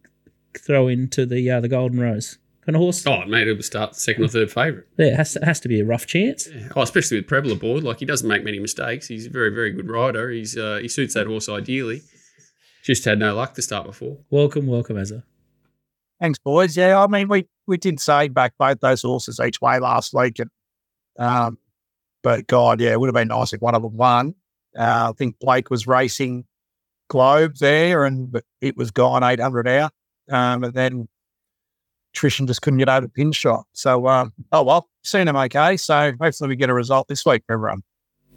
throw into the uh, the Golden Rose. Kind of horse. Oh, mate, it'll start second or third favourite. Yeah, it has to, has to be a rough chance. Oh, especially with Prebble aboard. Like he doesn't make many mistakes. He's a very, very good rider. He's uh, he suits that horse ideally. Just had no luck to start before. Welcome, welcome, Ezra. Thanks, boys. Yeah, I mean, we we did say back both those horses each way last week, and um, but God, yeah, it would have been nice if one of them won. Uh, I think Blake was racing Globe there, and it was gone eight hundred out, um, and then Trishan just couldn't get over the pin shot. So, um, oh well, seen him okay. So hopefully we get a result this week for everyone.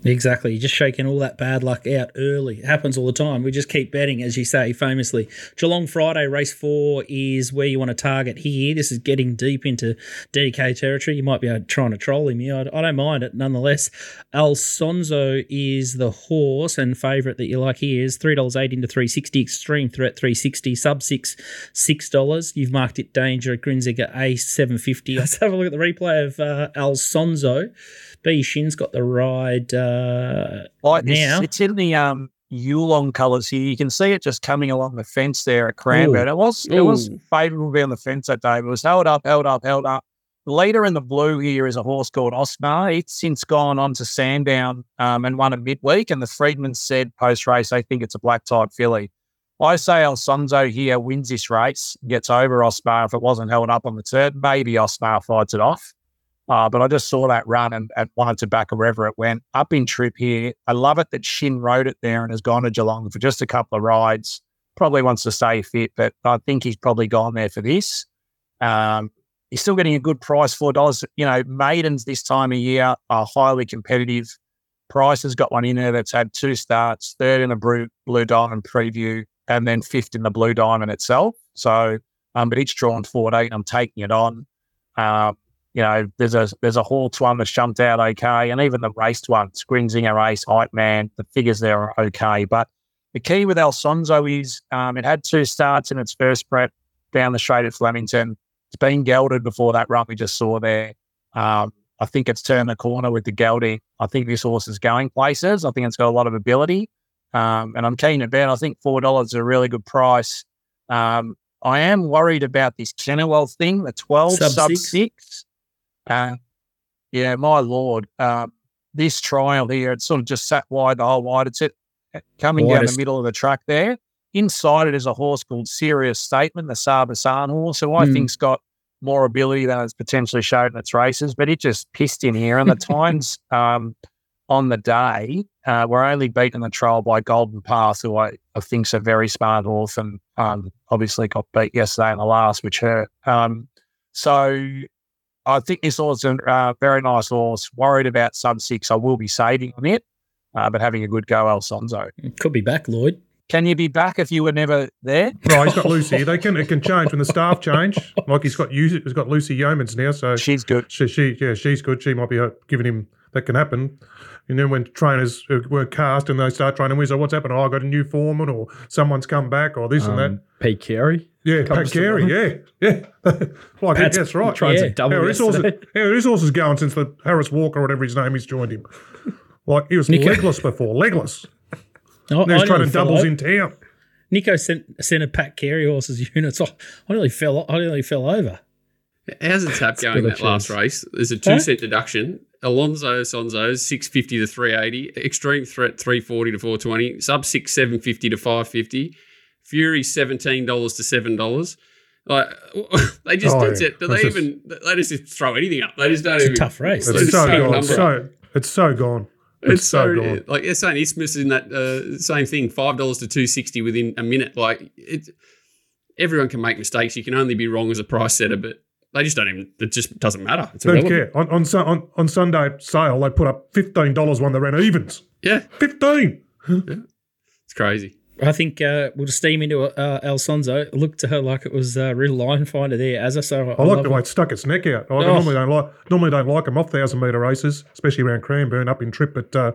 Exactly. You're just shaking all that bad luck out early. It happens all the time. We just keep betting, as you say, famously. Geelong Friday, race four is where you want to target here. This is getting deep into DK territory. You might be trying to troll him here. I, don't mind it nonetheless. Alfonso is the horse and favourite that you like here is $3.80 into 360 Extreme Threat 360 Sub 6 $6. You've marked it Danger at Grinziger A 750 Let's have a look at the replay of uh, Alfonso. B Shinn's got the ride uh, Like it's, now. it's in the um Yulong colours here. You can see it just coming along the fence there at Cranbourne. It was it was Ooh. favourable to be on the fence that day. But it was held up, held up, held up. The leader in the blue here is a horse called Osmar. It's since gone on to Sandown um, and won a midweek. And the Freedman said post race they think it's a black type filly. I say Alfonso here wins this race, gets over Osmar if it wasn't held up on the turn. Maybe Osmar fights it off. Uh, but I just saw that run and, and wanted to back wherever it went. Up in trip here. I love it that Shin rode it there and has gone to Geelong for just a couple of rides. Probably wants to stay fit, but I think he's probably gone there for this. Um, he's still getting a good price, four dollars. You know, maidens this time of year are highly competitive. Price has got one in there that's had two starts, third in the blue, blue diamond preview, and then fifth in the blue diamond itself. So, um, but each drawn 14. I'm taking it on. Um, you know, there's a there's a Hawks one that's jumped out okay, and even the raced one, Scrinzinger race, Hype Man, the figures there are okay. But the key with Alfonso is um, it had two starts in its first prep down the straight at Flemington. It's been gelded before that run we just saw there. Um, I think it's turned the corner with the gelding. I think this horse is going places. I think it's got a lot of ability. Um, and I'm keen to bet. I think $4 is a really good price. Um, I am worried about this Chennowell thing, the 12 Sub sub, six. six. Uh, yeah, my lord. Um, this trial here, it sort of just sat wide the whole wide. It's it coming down the middle of the track there. Inside it is a horse called Serious Statement, the Sarbasan horse, who I Hmm. think's got more ability than it's potentially showed in its races, but it just pissed in here. And the *laughs* times, um, on the day. Uh, we're only beaten in the trial by Golden Path, who I, I think's a very smart horse, and um, obviously got beat yesterday in the last, which hurt. Um, so I think this horse is a uh, very nice horse. Worried about sub six, I will be saving on it, uh, but having a good go, Alfonso. Could be back, Lloyd. Can you be back if you were never there? No, he's got Lucy. They can it can change when the staff change. Like he's got he's got Lucy Yeomans now, so She's good. she, she yeah she's good. She might be uh, giving him that can happen. And then when trainers uh, were cast and they start training, we say, "What's happened? Oh, I got a new foreman, or someone's come back, or this and that." Um, Pete Carey. Yeah, Pat Carey. Yeah, yeah. *laughs* like Pat's that's right. Trying Yeah. to double How his horse, yesterday. how his horse is going since the Harris Walker, or whatever his name is, joined him. Like he was Nico. legless before, legless. Oh, He was I trying to doubles in town. Nico sent sent a Pat Carey horses *laughs* units. Oh, I nearly fell. I nearly fell over. How's the tap going good that last race? There's a two cent deduction. Alonso Sonzo's six fifty to three eighty. Extreme Threat three forty to four twenty. Sub six seven fifty to five fifty. Fury seventeen dollars to seven dollars. Like *laughs* they just Oh, that's yeah. it. Do That's they just- even they just throw anything up? They just don't It's a tough race. It's It's so so gone. So it's so gone. It's so, so gone. like they're saying Isthmus in that uh, same thing, five dollars to two sixty within a minute. Like it, everyone can make mistakes. You can only be wrong as a price setter, but they just don't even. It just doesn't matter. It's Don't irrelevant. care. On on, on on Sunday sale, they put up fifteen dollars one that ran evens. Yeah, Fifteen. it's crazy. I think uh, we'll just steam into uh, Alfonso. It looked to her like it was a real line finder there, as I so. I like the way it stuck its neck out. I Oh. normally don't like normally don't like them off thousand metre races, especially around Cranbourne up in trip. But uh,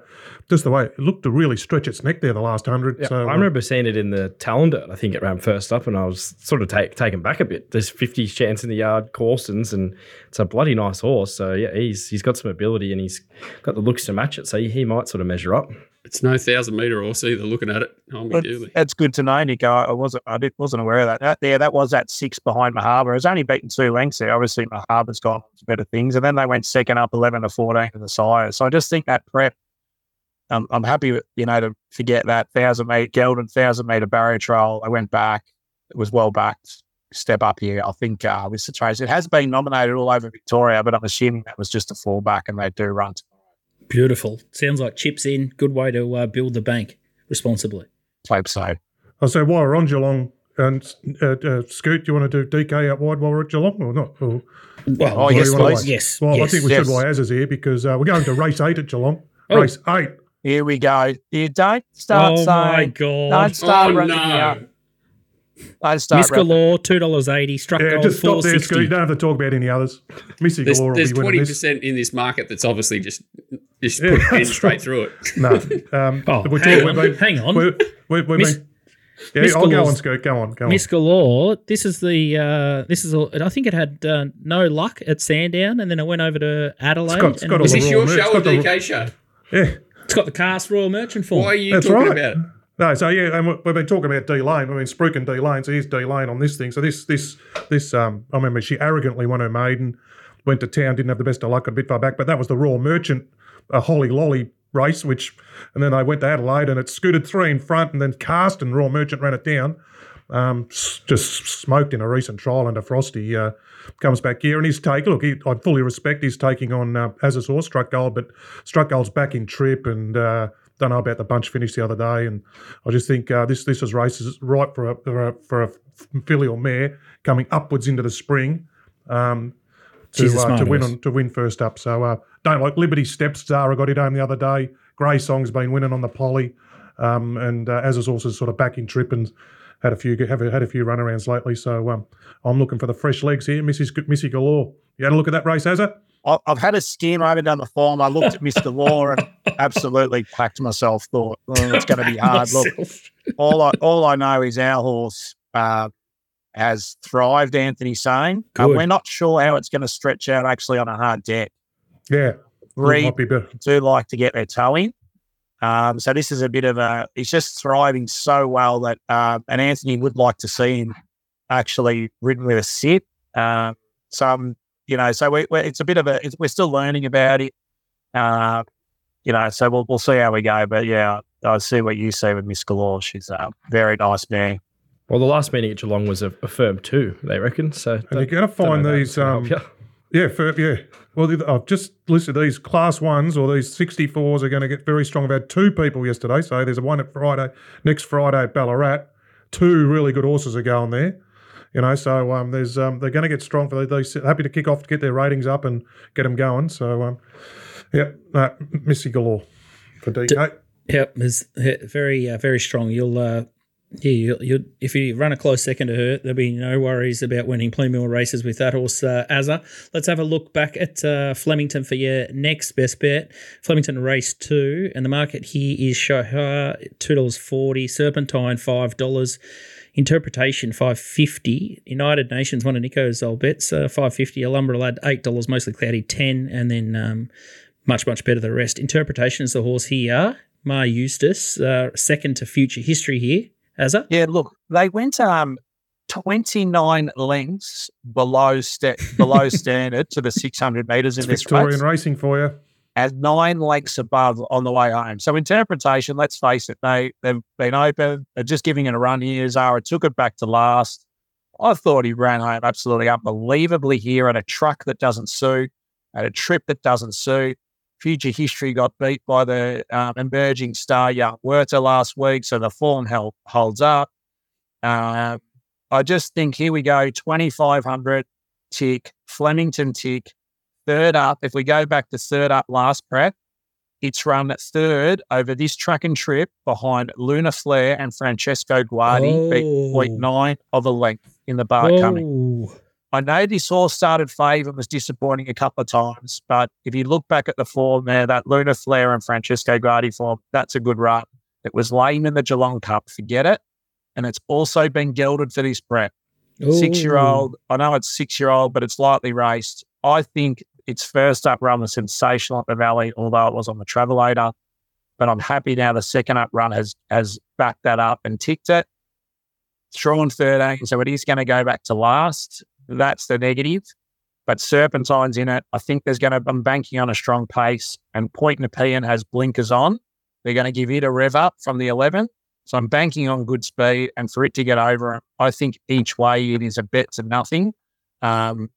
just the way it looked to really stretch its neck there the last hundred. Yeah, so I uh, remember seeing it in the Talender. I think it ran first up, and I was sort of take, taken back a bit. There's 50 chance in the yard, Corson's, and it's a bloody nice horse. So yeah, he's he's got some ability, and he's got the looks to match it. So he might sort of measure up. It's no thousand meter horse either. Looking at it, oh my But dearly. that's good to know, Nico. I wasn't, I wasn't aware of that. that. Yeah, that was at six behind Mahaba. It was only beaten two lengths there. Obviously, Mahaba's got better things, and then they went second up eleven to fourteen to the sire. So I just think that prep. Um, I'm happy, with, you know, to forget that thousand meter Geldon thousand meter barrier trial. I went back. It was well backed. Step up here. I think uh, with the trace, it has been nominated all over Victoria, but I'm assuming that was just a fallback, and they do run. Beautiful. Sounds like chips in. Good way to uh, build the bank responsibly. Hope so. I say while we're on Geelong and uh, uh, Scoot, do you want to do DK out wide while we're at Geelong or not? Or, Well, Oh, or do yes, you wanna please. wait? Yes. Well, I think we yes. should while Az is here because uh, we're going to race eight at Geelong. Oh. Race eight. Here we go. You don't start oh my god. Don't start oh running out. No! Don't start Miss running. Galore, two dollars eighty. Struck Yeah, gold just stop there, Scoot. You don't have to talk about any others. Missy There's, Galore will there's be winning twenty percent in this market that's obviously just just Yeah, put in straight through it. *laughs* No. Um, Oh, we're hang talking- on, we've been- hang on. We're, we're, we've Miss- been, yeah, Miss I'll go on, Scoot. Go on, go on. Miss Galore. This is the. Uh, this is. A, I think it had uh, no luck at Sandown, and then it went over to Adelaide. got- it's and got it Is all this the your raw show or merch, got the- DK show? Yeah. it's got the cast Royal Merchant form. Why are you That's talking right. about it? No, so yeah, and we- we've been talking about D Lane. We've been spruiking D Lane. So here's D Lane on this thing. So this, this, this. Um, I remember she arrogantly won her maiden, went to town, didn't have the best of luck, a bit far back, but that was the Raw Merchant, a Holly Lolly race, which, and then I went to Adelaide and it scooted three in front, and then Cast and Raw Merchant ran it down. Um, just smoked in a recent trial under Frosty. Uh, comes back here and he's take. Look, he, I fully respect he's taking on uh, as a horse struck gold, but struck gold's back in trip and. Uh, don't know about the bunch finish the other day, and I just think uh, this this is race is right for a, for a for a filial mare coming upwards into the spring um, to uh, to win on to win first up. So uh, don't like Liberty Steps. Zara got it home the other day. Grey Song's been winning on the poly, um, and uh, Az's also sort of back in trip and had a few have had a few runarounds lately. So um, I'm looking for the fresh legs here, Mrs. Missy Galore. You had a look at that race, Azza? I- I've had a skim. I haven't done the form. I looked at Mr. Law and absolutely packed myself. Thought "Oh, it's going to be *laughs* hard. Look, all I all I know is our horse uh, has thrived. Anthony saying uh, we're not sure how it's going to stretch out actually on a hard deck. Yeah, Reed might be do like to get their toe in. Um, so this is a bit of a. He's just thriving so well that, uh, and Anthony would like to see him actually ridden with a sit. Um, so um, you know, so we, we, it's a bit of a. It's, we're still learning about it. Uh, you know, so we'll we'll see how we go. But yeah, I see what you see with Miss Galore. She's a very nice man. Well, the last meeting at Geelong was a, a firm too, they reckon. So And you're going to find these. Um, Yeah, for, yeah. Well, the- I've just listed these class ones or these 64s are going to get very strong. I've had two people yesterday. So there's a one at Friday, next Friday at Ballarat. Two really good horses are going there. You know, so um, there's um, they're going to get strong for these. Happy to kick off to get their ratings up and get them going. So, um, yeah, uh, Missy galore for DK. Yep, is very uh, very strong. You'll uh, yeah, you you if you run a close second to her, there'll be no worries about winning more races with that horse, uh, Azza. Let's have a look back at uh, Flemington for your next best bet. Flemington race two, and the market here is Shahar two dollars forty, Serpentine five dollars. Interpretation five fifty. United Nations one of Nico's old bets uh, five fifty. Alumbra Lad eight dollars. Mostly cloudy ten, and then um, much much better the rest. Interpretation is the horse here. Mar Eustace uh, second to Future History here. Azza. Yeah, look, they went um 29 lengths below sta- *laughs* below standard to the 600 meters in It's this Victorian race, racing for you. At nine lengths above on the way home. So interpretation, let's face it, they they've been open. They're just giving it a run here. Zara took it back to last. I thought he ran home absolutely unbelievably here at a truck that doesn't suit, at a trip that doesn't suit. Future history got beat by the um, emerging star Young Werther last week, so the form held, holds up. Um, I just think here we go 2,500 tick, Flemington tick, third up. If we go back to third up last prep, it's run at third over this track and trip behind Lunar Flare and Francesco Guardi, beat Oh. 0.9 of a length in the bar coming. I know this horse started fave and was disappointing a couple of times, but if you look back at the form there, that Lunar Flare and Francesco Guardi form, that's a good run. It was lame in the Geelong Cup, forget it. And it's also been gelded for this prep. Six year old, I know it's six year old, but it's lightly raced. I think its first up run was sensational at the Valley, although it was on the Travelator. But I'm happy now the second up run has has backed that up and ticked it. Drawn 13, so it is going to go back to last. That's the negative. But Serpentine's in it. I think there's going to, I'm banking on a strong pace. And Point Nepean has blinkers on. They're going to give it a rev up from the 11. So I'm banking on good speed. And for it to get over, I think each way it is a bet to nothing. Um,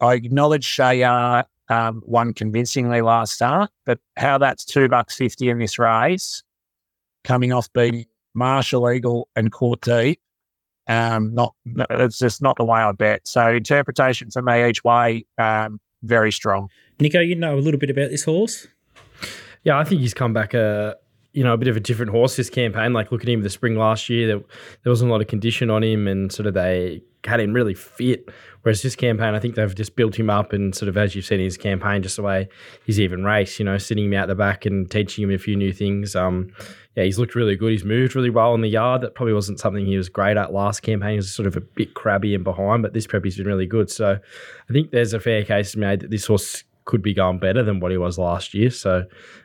I acknowledge Shayar um, won convincingly last start, but how that's two bucks fifty in this race, coming off beating Marshall Eagle and Court Deep, um, not it's just not the way I bet. So interpretation for me each way, um, very strong. Nico, you know a little bit about this horse. Yeah, I think he's come back a you know a bit of a different horse this campaign. Like look at him the spring last year, there, there wasn't a lot of condition on him, and sort of they had him really fit. Whereas this campaign, I think they've just built him up, and sort of as you've seen in his campaign, just the way he's even raced, you know, sitting him out the back and teaching him a few new things. Um, yeah, he's looked really good. He's moved really well in the yard. That probably wasn't something he was great at last campaign. He was sort of a bit crabby and behind, but this prep he's been really good. So I think there's a fair case made that this horse could be going better than what he was last year. So,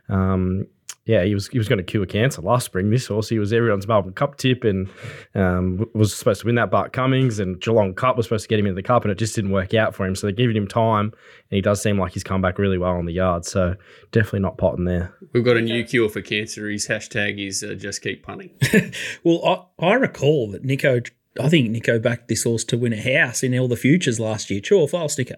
um, yeah, he was he was going to cure cancer last spring. This horse, he was everyone's Melbourne Cup tip and um, was supposed to win that. Bart Cummings and Geelong Cup was supposed to get him into the cup, and it just didn't work out for him. So they're giving him time, and he does seem like he's come back really well on the yard. So definitely not potting there. We've got a new cure for cancer. His hashtag is uh, just keep punting. *laughs* Well, I, I recall that Nico, I think Nico backed this horse to win a house in all the futures last year. True or false, Nico?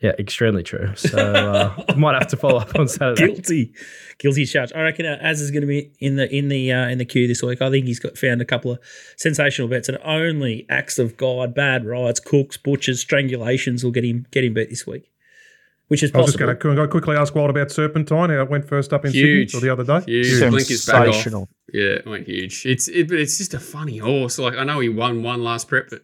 Yeah, extremely true. So uh, *laughs* might have to follow up on Saturday. Guilty, guilty charge. I reckon uh, Az is going to be in the in the uh, in the queue this week. I think he's got found a couple of sensational bets, and only acts of God, bad rides, cooks, butchers, strangulations will get him get him beat this week, which is I was just going to quickly ask Wild about Serpentine, how it went first up in Huge. Sydney or the other day. Huge. Blinkers back off. Sensational. Yeah, it went huge. It's it, but it's just a funny horse. Like I know he won one last prep, but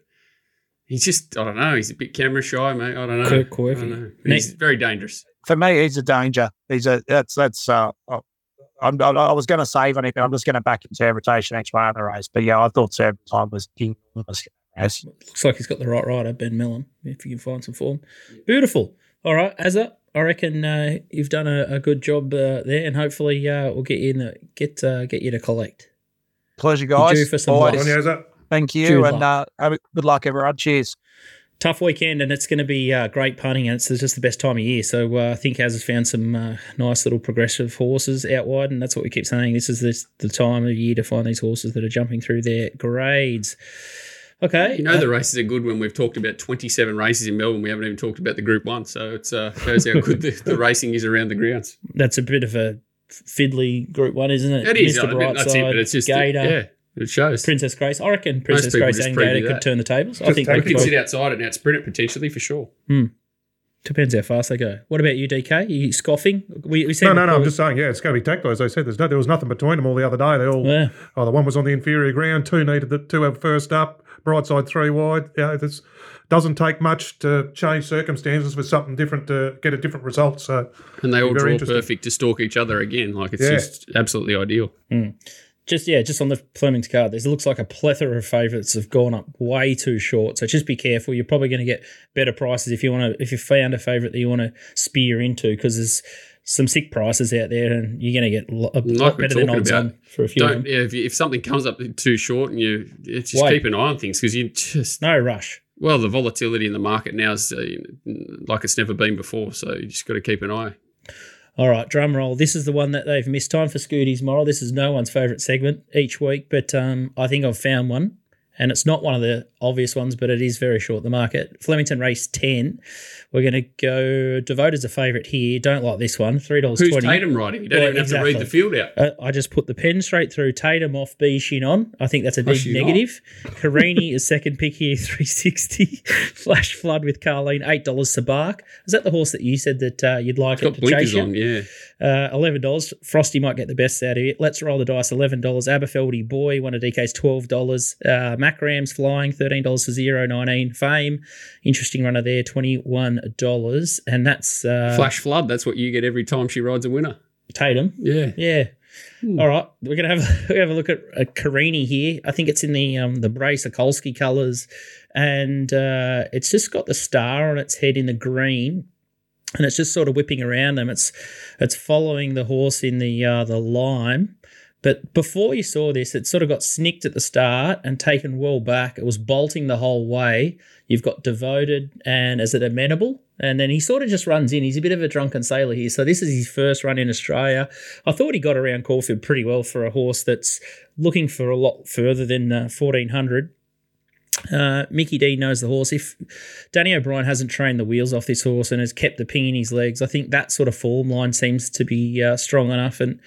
he's just I don't know. He's a bit camera shy, mate. I don't know. Quirk- quirky. I don't know. He's very dangerous. For me, he's a danger. He's a that's that's. Uh, I'm, I, I was going to save on it, but I'm just going to back interpretation each way on the race. But yeah, I thought Serpentine was enormous. Yes. Looks like he's got the right rider, Ben Melham, if you can find some form. Beautiful. All right, Azza, I reckon uh, you've done a, a good job uh, there, and hopefully uh, we'll get you in the, get uh, get you to collect. Pleasure, You're guys. due for some Always. Luck. Ronnie, how's that? Thank you, Due and uh, good luck, everyone. Cheers. Tough weekend, and it's going to be uh, great punting, and it's just the best time of year. So uh, I think Az has found some uh, nice little progressive horses out wide, and that's what we keep saying. This is this, the time of year to find these horses that are jumping through their grades. Okay. You know the races are good when we've talked about 27 races in Melbourne. We haven't even talked about the Group One, so it uh, shows how good the, the racing is around the grounds. that's a bit of a fiddly group one, isn't it? It is. Mr. I mean, that's it. But it's just Gator, yeah, it shows. Princess Grace. I reckon Princess Grace just and Gator could turn the tables. I think they We can could. sit outside and outsprint it potentially for sure. Hmm. Depends how fast they go. What about you, DK? Are you scoffing? We, we No, no, no. I'm just saying, yeah, it's going to be tactile. As I said, there's no, there was nothing between them all the other day. They all, Yeah. oh, the one was on the inferior ground. Two needed the two have first up. Bright side three wide. Yeah, this doesn't take much to change circumstances for something different to get a different result. So And they all Very draw perfect to stalk each other again. Like it's Yeah. just absolutely ideal. Hmm. Just yeah, just on the Fleming's card, there's it looks like a plethora of favourites have gone up way too short. So just be careful. You're probably going to get better prices if you want to if you found a favourite that you want to spear into because there's some sick prices out there and you're going to get a lot better than odds about, on for a few Don't yeah, if, you, if something comes up too short and you just Wait. keep an eye on things because you just No rush. well the volatility in the market now is uh, like it's never been before. So you just got to keep an eye. All right, drum roll. This is the one that they've missed time for Scooty's moral. This is no one's favourite segment each week, but um, I think I've found one. And it's not one of the obvious ones, but it is very short. The market. Flemington race 10. We're going to go Devote as a favourite here. Don't like this one. $3.20. Who's Tatum riding? You don't Well, even have to read the field out. Uh, I just put the pen straight through Tatum off B Shinn on. I think that's a big negative. Carini is second pick here, *laughs* 360. Flash Flood with Carleen, $8 Sabark. Is that the horse that you said that uh, you'd like it Got to chase you? on, yeah. Uh, eleven dollars. Frosty might get the best out of it. Let's roll the dice. Eleven dollars. Aberfeldy boy. One of DK's twelve dollars. Uh, Macrams flying thirteen dollars to zero nineteen. Fame. Interesting runner there. Twenty one dollars. And that's uh, Flash flood. That's what you get every time she rides a winner. Tatum. Yeah. Yeah. All right, we're gonna have *laughs* we're have a look at a Carini here. I think it's in the um the Bray Sokolsky colours, and uh, it's just got the star on its head in the green, and it's just sort of whipping around them. It's it's following the horse in the uh, the lime. But before you saw this, it sort of got snicked at the start and taken well back. It was bolting the whole way. You've got devoted and is it amenable? And then he sort of just runs in. He's a bit of a drunken sailor here. So this is his first run in Australia. I thought he got around Caulfield pretty well for a horse that's looking for a lot further than uh, 1400. Uh, Mickey D knows the horse. If Danny O'Brien hasn't trained the wheels off this horse and has kept the ping in his legs, I think that sort of form line seems to be uh, strong enough. And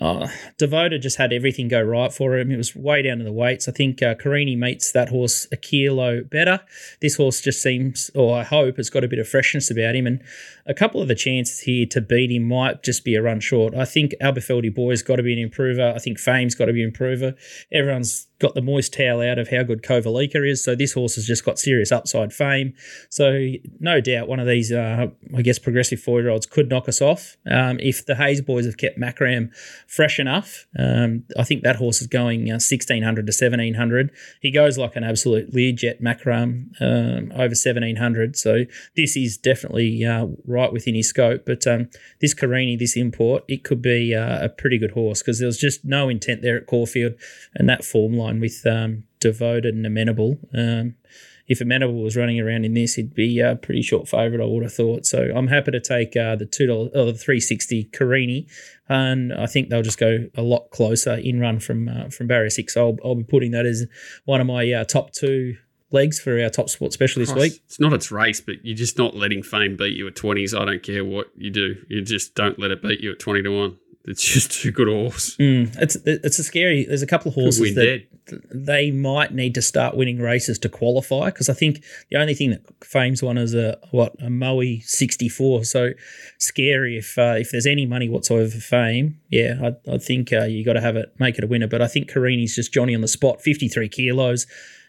uh, Devoted just had everything go right for him. It was way down to the weights. I think uh, Carini meets that horse a kilo better. This horse just seems, or I hope, has got a bit of freshness about him. And a couple of the chances here to beat him might just be a run short. I think Alberfeldy Boy's got to be an improver. I think Fame's got to be an improver. Everyone's got the moist towel out of how good Kovalika is. So this horse has just got serious upside fame. So no doubt one of these, uh, I guess, progressive four-year-olds could knock us off. Um, if the Hayes boys have kept Macram fresh enough, um, I think that horse is going uh, 1600 to 1700. He goes like an absolute Learjet Macram um, over 1700. So this is definitely uh, right within his scope. But um, this Carini, this import, it could be uh, a pretty good horse because there was just no intent there at Caulfield and that form line with um, devoted and amenable. Um, if amenable was running around in this, he'd be a pretty short favourite, I would have thought. So I'm happy to take uh, the two dollars or the three sixty Carini, and I think they'll just go a lot closer in run from uh, from barrier six. I'll I'll be putting that as one of my uh, top two legs for our top sport special this week. It's not its race, but you're just not letting fame beat you at 20s. I don't care what you do. You just don't let it beat you at 20 to 1. It's just too good a horse. Mm, it's it's a scary. There's a couple of horses that dead. they might need to start winning races to qualify because I think the only thing that Fame's won is a what a Moe 64. So scary if uh, if there's any money whatsoever for Fame. Yeah, I, I think uh, you got to have it, make it a winner. But I think Carini's just Johnny on the spot, 53 kilos.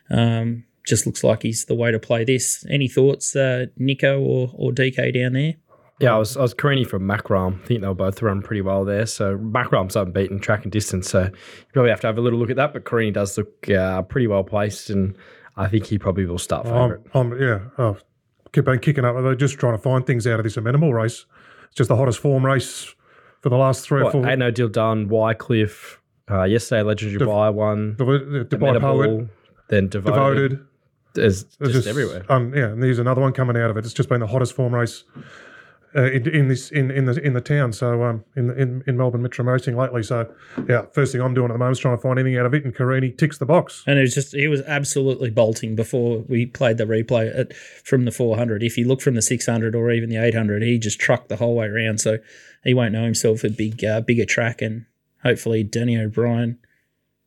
Um, just looks like he's the way to play this. Any thoughts, uh, Nico or or DK down there? Yeah, I was I was Carini from Macram. I think they were both run pretty well there. So Macram's unbeaten track and distance. So you probably have to have a little look at that. But Carini does look uh, pretty well placed, and I think he probably will start favourite. I'm, I'm, yeah, I've keep on kicking up. They're just trying to find things out of this amenable race. It's just the hottest form race for the last three or What, four. ain't no deal done. Wycliffe. Uh, yesterday, Legendary Dev- Buy one. the by poet, then devoted. devoted. There's It's just, everywhere. Um, yeah, and there's another one coming out of it. It's just been the hottest form race uh, in, in this in, in the in the town. So um, in in in Melbourne Metro Racing lately. So yeah, first thing I'm doing at the moment is trying to find anything out of it. And Carini ticks the box. And it was just he was absolutely bolting before we played the replay at, from the 400. If you look from the 600 or even the 800, he just trucked the whole way around. So he won't know himself a big uh, bigger track, and hopefully Danny O'Brien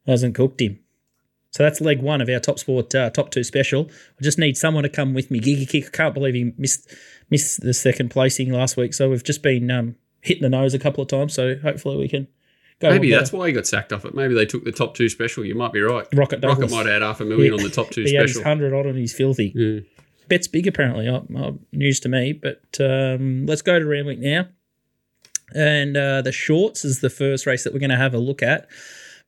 hasn't cooked him. So that's leg one of our top sport uh, top two special. I just need someone to come with me. Giggy Kick. I can't believe he missed missed the second placing last week. So we've just been um, hitting the nose a couple of times. So hopefully we can go. Maybe that's why he got sacked off it. Maybe they took the top two special. You might be right. Rocket Rocket might add half a million Yeah. on the top two *laughs* He special. hundred odd and he's filthy. Yeah. Bet's big apparently. Uh, uh, news to me. But um, let's go to Randwick now. And uh, the shorts is the first race that we're going to have a look at.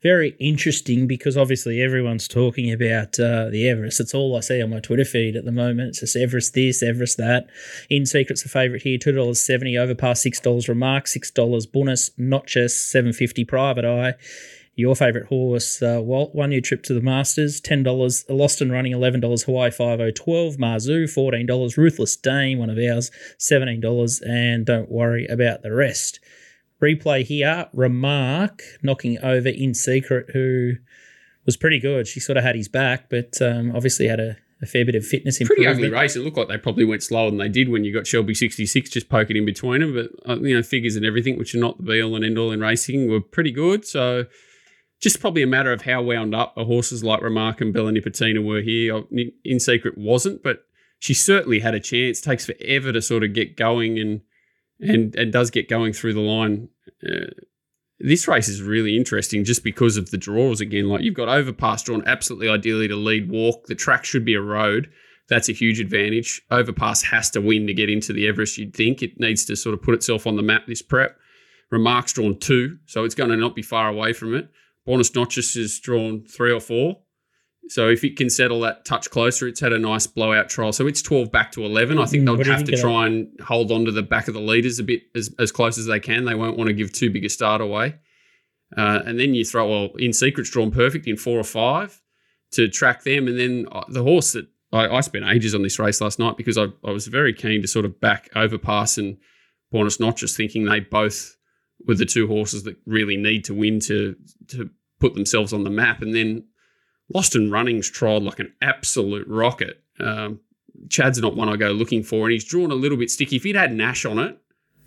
Very interesting because obviously everyone's talking about uh, the Everest. It's all I see on my Twitter feed at the moment. It's just Everest this, Everest that. In Secret's a favourite here, two dollars seventy. Overpass six dollars. Remark six dollars. Bonus Notches seven fifty. Private Eye. Your favourite horse, uh, Walt, one year trip to the Masters, $10. Lost and running, $11. Hawaii 50, 12 Mazu, $14. Ruthless Dame, one of ours, $17. And don't worry about the rest. Replay here, Remark knocking over In Secret, who was pretty good. She sort of had his back, but um, obviously had a, a fair bit of fitness in. Pretty ugly race. It looked like they probably went slower than they did when you got Shelby 66 just poking in between them. But, uh, you know, figures and everything, which are not the be all and end all in racing, were pretty good. So just probably a matter of how wound up a horses like Remark and Bella Nipotina were here. In Secret wasn't, but she certainly had a chance. Takes forever to sort of get going and and and does get going through the line. Uh, this race is really interesting just because of the draws again. Like you've got overpass drawn absolutely ideally to lead walk. The track should be a road. That's a huge advantage. Overpass has to win to get into the Everest, you'd think. It needs to sort of put itself on the map this prep. Remarks drawn two, so it's going to not be far away from it. Bonus Notches is drawn three or four. So if it can settle that touch closer, it's had a nice blowout trial. So it's 12 back to 11. I think Mm, they'll what have to try and hold on to the back of the leaders a bit as, as close as they can. They won't want to give too big a start away. Uh, and then you throw, well, in secret's drawn perfect in four or five to track them. And then uh, the horse that I, I spent ages on this race last night because I, I was very keen to sort of back Overpass and Bonus Notches, thinking they both were the two horses that really need to win to to put themselves on the map. And then Lost and Runnings tried like an absolute rocket. Um, Chad's not one I go looking for, and he's drawn a little bit sticky. If he'd had Nash on it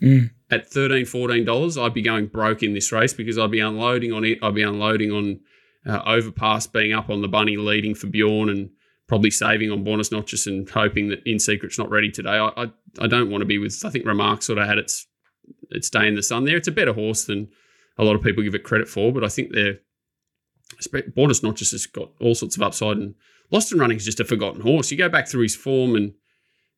Mm. at $13, $14, I'd be going broke in this race because I'd be unloading on it. I'd be unloading on uh, Overpass being up on the bunny leading for Bjorn and probably saving on Bonus Notches and hoping that In Secret's not ready today. I, I, I don't want to be with, I think Remark sort of had its, its day in the sun there. It's a better horse than a lot of people give it credit for, but I think they're, Bonus Notches has got all sorts of upside and Lost and Running is just a forgotten horse. You go back through his form and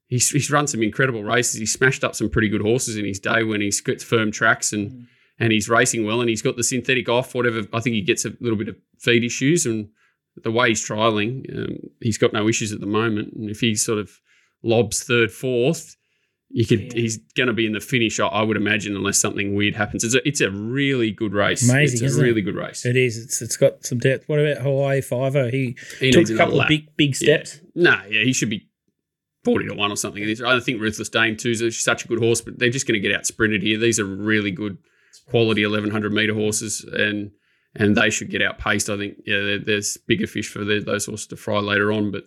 he's, he's run some incredible races. He smashed up some pretty good horses in his day when he's got firm tracks and and he's racing well and he's got the synthetic off, whatever. I think he gets a little bit of feed issues and the way he's trialing, um, he's got no issues at the moment. And if he sort of lobs third, fourth, you could he's going to be in the finish. I, I would imagine, unless something weird happens. It's a, it's a really good race. Amazing, it's a isn't it? really good race. It is. It's it's got some depth. What about Hawaii Five O? He, He took a couple of big big steps. No, yeah, he should be forty to one or something. I think Ruthless Dame too is such a good horse, but they're just going to get out sprinted here. These are really good quality eleven hundred meter horses, and and they should get outpaced. I think yeah, there's bigger fish for those horses to fry later on, but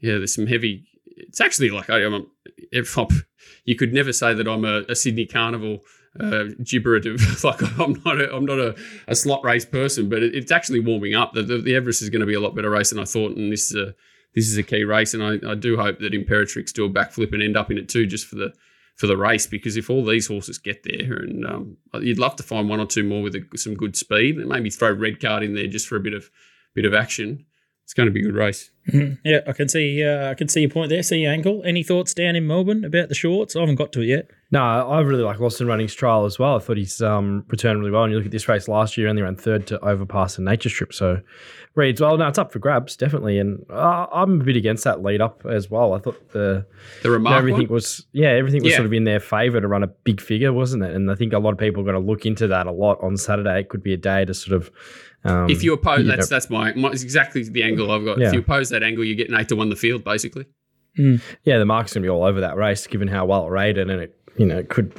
yeah, there's some heavy. It's actually like I. I'm you could never say that I'm a, a Sydney Carnival uh, gibberative. *laughs* like I'm not a, I'm not a, a slot race person, but it, it's actually warming up. The, the, the Everest is going to be a lot better race than I thought, and this is a this is a key race, and I, I do hope that Imperatrix do a backflip and end up in it too, just for the for the race. Because if all these horses get there, and um, you'd love to find one or two more with a, some good speed, and maybe throw red card in there just for a bit of bit of action. It's going to be a good race. Mhm. Yeah, I can see. Uh, I can see your point there. See your angle. Any thoughts down in Melbourne about the shorts? I haven't got to it yet. No, I really like Lost and Running's trial as well. I thought he's um, returned really well. And you look at this race last year, only ran third to Overpass and Nature Strip. So reads well. No, it's up for grabs, definitely. And uh, I'm a bit against that lead up as well. I thought the The remark everything one? was yeah, everything was Yeah. sort of in their favour to run a big figure, wasn't it? And I think a lot of people are going to look into that a lot on Saturday. It could be a day to sort of um, If you oppose, you know- that's that's my, my exactly the angle I've got. Yeah. If you oppose that angle, you get an eight to one the field, basically. yeah, the mark's going to be all over that race, given how well it rated, and it you know, could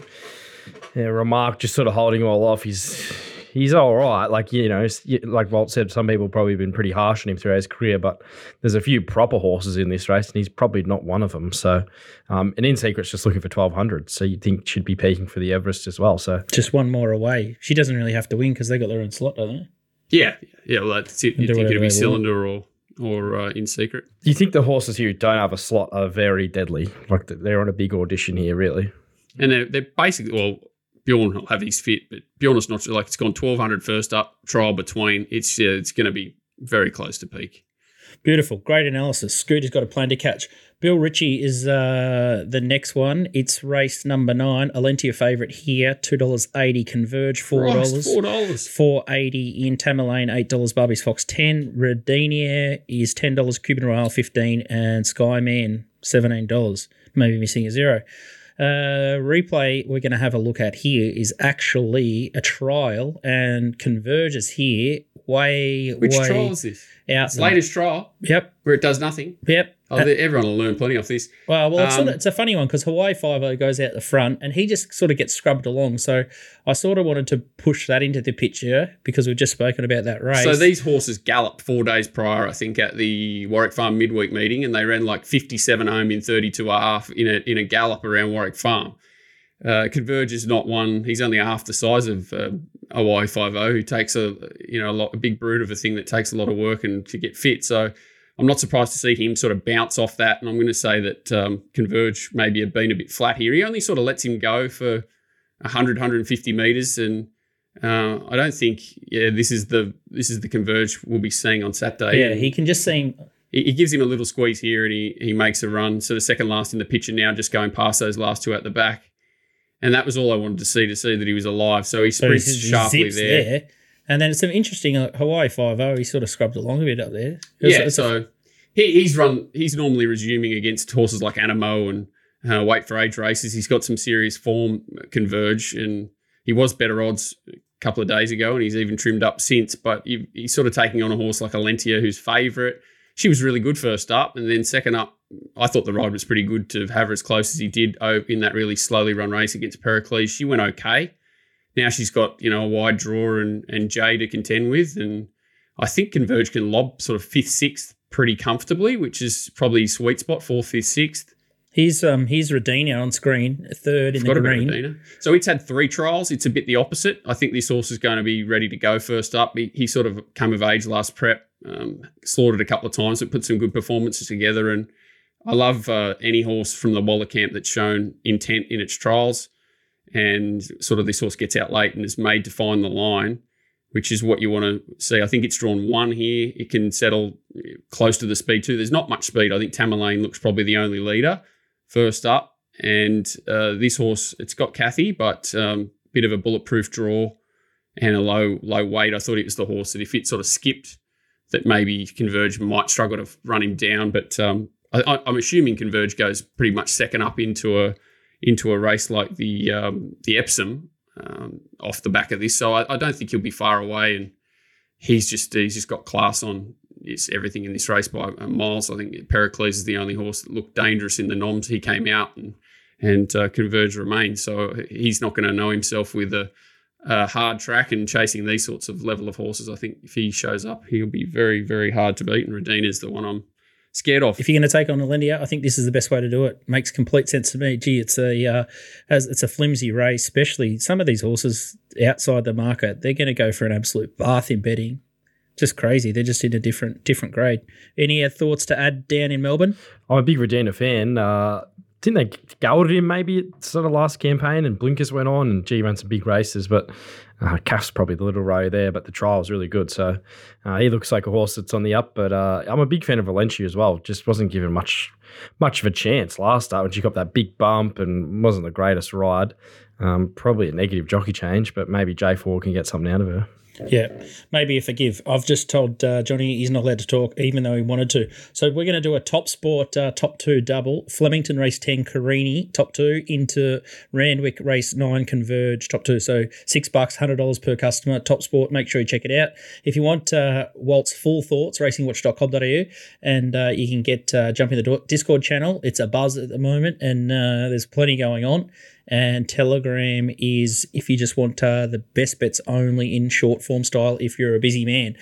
yeah, remark just sort of holding all off. He's he's all right. Like you know, like Walt said, some people probably been pretty harsh on him throughout his career, but there's a few proper horses in this race, and he's probably not one of them. So, um, and in secret's just looking for twelve hundred, so you think she'd be peaking for the Everest as well. So Just one more away. She doesn't really have to win because they got their own slot, don't they? Yeah, yeah. Well, that's it. You think it'll be they cylinder or or uh, in secret? Do you think the horses here who don't have a slot are very deadly? Like they're on a big audition here, really. And they're, they're basically well, Bjorn will have his fit, but Bjorn is not like it's gone 1200 first up trial between. It's it's going to be very close to peak. Beautiful. Great analysis. Scooter's got a plan to catch. Bill Ritchie is uh, the next one. It's race number nine. Alentia favourite here. $2.80 Converge, $4. Christ, Four dollars. Four eighty in Tamerlane, eight dollars. Barbie's Fox ten. Redinier is ten dollars. Cuban Royale fifteen, and Skyman seventeen dollars. Maybe missing a zero. Uh, replay we're going to have a look at here is actually a trial, and Converges here way Which way trial is this? out. It's latest trial Yep, where it does nothing. yep. Oh, everyone will learn plenty off this. Well, well, it's, sort Um, of, it's a funny one because Hawaii Five O goes out the front, and he just sort of gets scrubbed along. So I sort of wanted to push that into the picture because we've just spoken about that race. So these horses galloped four days prior, I think, at the Warwick Farm midweek meeting, and they ran like 57 home in 32 a half in a, in a gallop around Warwick Farm. Uh, Converge is not one. He's only half the size of uh, Hawaii Five O, who takes a you know a, lot, a big brute of a thing that takes a lot of work and to get fit. So I'm not surprised to see him sort of bounce off that. And I'm going to say that um, Converge maybe have been a bit flat here. He only sort of lets him go for 100, 150 meters, and uh, I don't think yeah this is the this is the Converge we'll be seeing on Saturday. yeah, he can just seem he, he gives him a little squeeze here, and he he makes a run. So the second last in the picture now, just going past those last two at the back. And that was all I wanted to see to see that he was alive. So he so he sprints sharply zips there. And then it's some interesting uh, Hawaii Five O. He sort of scrubbed along a bit up there. Was- Yeah, so he, he's run. He's normally resuming against horses like Anamoe and uh, Weight for Age races. He's got some serious form converge, and he was better odds a couple of days ago, and he's even trimmed up since. But he, he's sort of taking on a horse like Alentia, who's favourite. She was really good first up, and then second up, I thought the ride was pretty good to have her as close as he did oh, in that really slowly run race against Pericles. She went okay. Now she's got you know a wide draw and and Jay to contend with, and I think Converge can lob sort of fifth, sixth pretty comfortably, which is probably his sweet spot, fourth, fifth, sixth. he's um he's Redina on screen, third in the Forgot about green. So it's had three trials. It's a bit the opposite. I think this horse is going to be ready to go first up. He, he sort of came of age last prep, um, slaughtered a couple of times, but put some good performances together. And I love uh, any horse from the Waller camp that's shown intent in its trials. And sort of this horse gets out late and is made to find the line, which is what you want to see. I think it's drawn one here. It can settle close to the speed too. There's not much speed. I think Tamerlane looks probably the only leader first up. And uh, this horse, it's got Kathy, but um, bit of a bulletproof draw and a low low weight. I thought it was the horse that if it sort of skipped, that maybe Converge might struggle to run him down. But um, I, I'm assuming Converge goes pretty much second up into a into a race like the um, the Epsom um, off the back of this. So I, I don't think he'll be far away. And he's just he's just got class on it's everything in this race by uh, miles. I think Pericles is the only horse that looked dangerous in the noms. He came out and and uh, Converge remained. So he's not going to know himself with a, a hard track and chasing these sorts of level of horses. I think if he shows up, he'll be very very hard to beat. And Redina's the one I'm scared of. If you're going to take on Alendia, I think this is the best way to do it. Makes complete sense to me. Gee, it's a uh, as it's a flimsy race, especially some of these horses outside the market. They're going to go for an absolute bath in betting. Just crazy. They're just in a different different grade. Any uh, thoughts to add down in Melbourne? I'm a big Regina fan. Uh, didn't they gelded him maybe sort of last campaign and blinkers went on and G ran some big races, but uh, Cass probably the little row there, but the trial was really good. So uh, he looks like a horse that's on the up. But uh, I'm a big fan of Valencia as well. Just wasn't given much much of a chance last start when she got that big bump and wasn't the greatest ride. Um, probably a negative jockey change, but maybe J4 can get something out of her. Yeah, maybe a forgive. I've just told uh, Johnny he's not allowed to talk, even though he wanted to. So we're going to do a top sport uh, top two double. Flemington race ten, Carini top two into Randwick race nine, Converge top two. So six bucks, hundred dollars per customer. Top sport. Make sure you check it out. If you want uh, Walt's full thoughts, racingwatch.com.au, and uh, you can get uh, jump in the Discord channel. It's a buzz at the moment, and uh, there's plenty going on. And Telegram is if you just want uh, the best bets only in short form style if you're a busy man.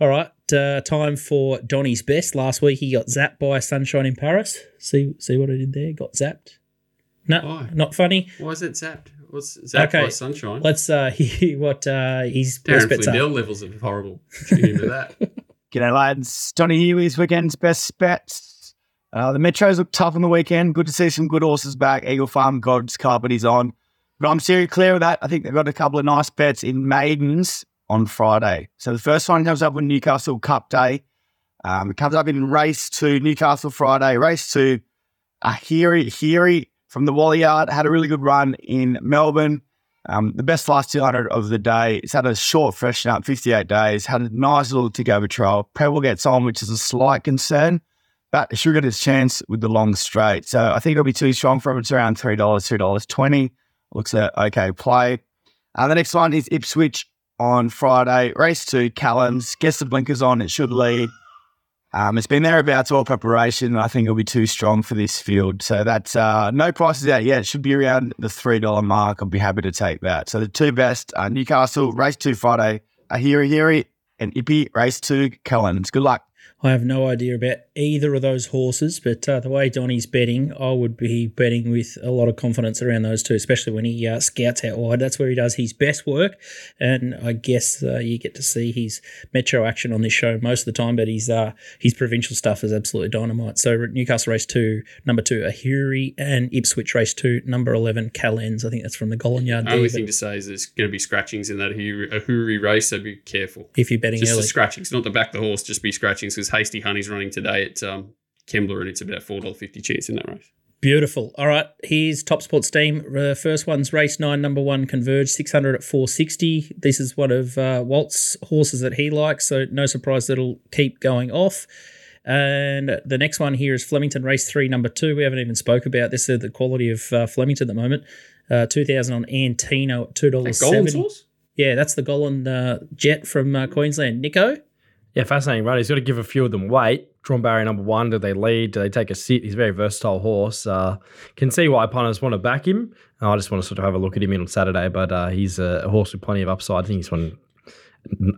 All right, uh, time for Donny's best. Last week he got zapped by Sunshine in Paris. See see what I did there? Got zapped. No, Why? not funny. Why is it zapped? What's zapped Okay. by sunshine? Let's uh, *laughs* hear what uh, his Darren best bets are. Flindell levels of horrible. Tune into that. *laughs* G'day, lads. Johnny here with weekend's best bets. Uh, the Metros look tough on the weekend. Good to see some good horses back. Eagle Farm, God's Carpet is on. But I'm serious clear of that. I think they've got a couple of nice bets in maidens on Friday. So the first one comes up on Newcastle Cup Day. Um, it comes up in race two, Newcastle Friday. Race two, Ahiri Hiri from the Wally Yard had a really good run in Melbourne. Um, the best last 200 of the day. It's had a short freshen up, 58 days, had a nice little tick over trial. Prebble gets on, which is a slight concern, but get its chance with the long straight. So I think it'll be too strong for him. It's around $3, $2.20. Looks a okay play. Uh, the next one is Ipswich on Friday. Race two, Callums. Gets the blinkers on, it should lead. Um, it's been thereabouts all preparation. I think it'll be too strong for this field. So that's uh, no prices out yet. It should be around the $3 mark. I'll be happy to take that. So the two best uh, Newcastle, race two Friday, Ahiri Hiri, and Ippy, race two, Kellens. Good luck. I have no idea about either of those horses, but uh, the way Donny's betting, I would be betting with a lot of confidence around those two, especially when he uh, scouts out wide. That's where he does his best work, and I guess uh, you get to see his metro action on this show most of the time. But his uh, his provincial stuff is absolutely dynamite. So Newcastle race two, number two, Ahiri, and Ipswich race two, number eleven, Calens. I think that's from the Gollan Yard. The only thing to say is there's going to be scratchings in that Ahuri Ahuri race, so be careful. if you're betting Just early, the scratchings, not to back of the horse, just be scratchings because Hasty Honey's running today at um, Kembla and it's about $4.50 chance in that race. Beautiful. All right, here's Top Sports team. Uh, first one's race nine, number one, Converge, 600 at 460. This is one of uh, Walt's horses that he likes, so no surprise that it'll keep going off. And the next one here is Flemington Race 3, number two. We haven't even spoke about this, uh, the quality of uh, Flemington at the moment. Uh, 2000 on Antino at $2.70. sauce? Yeah, that's the Gollan uh, Jet from uh, Queensland. Nico? Yeah, fascinating run. He's got to give a few of them weight. Drawn barrier number one. Do they lead? Do they take a sit? He's a very versatile horse. Uh, can see why punters want to back him. I just want to sort of have a look at him in on Saturday, but uh, he's a horse with plenty of upside. I think he's won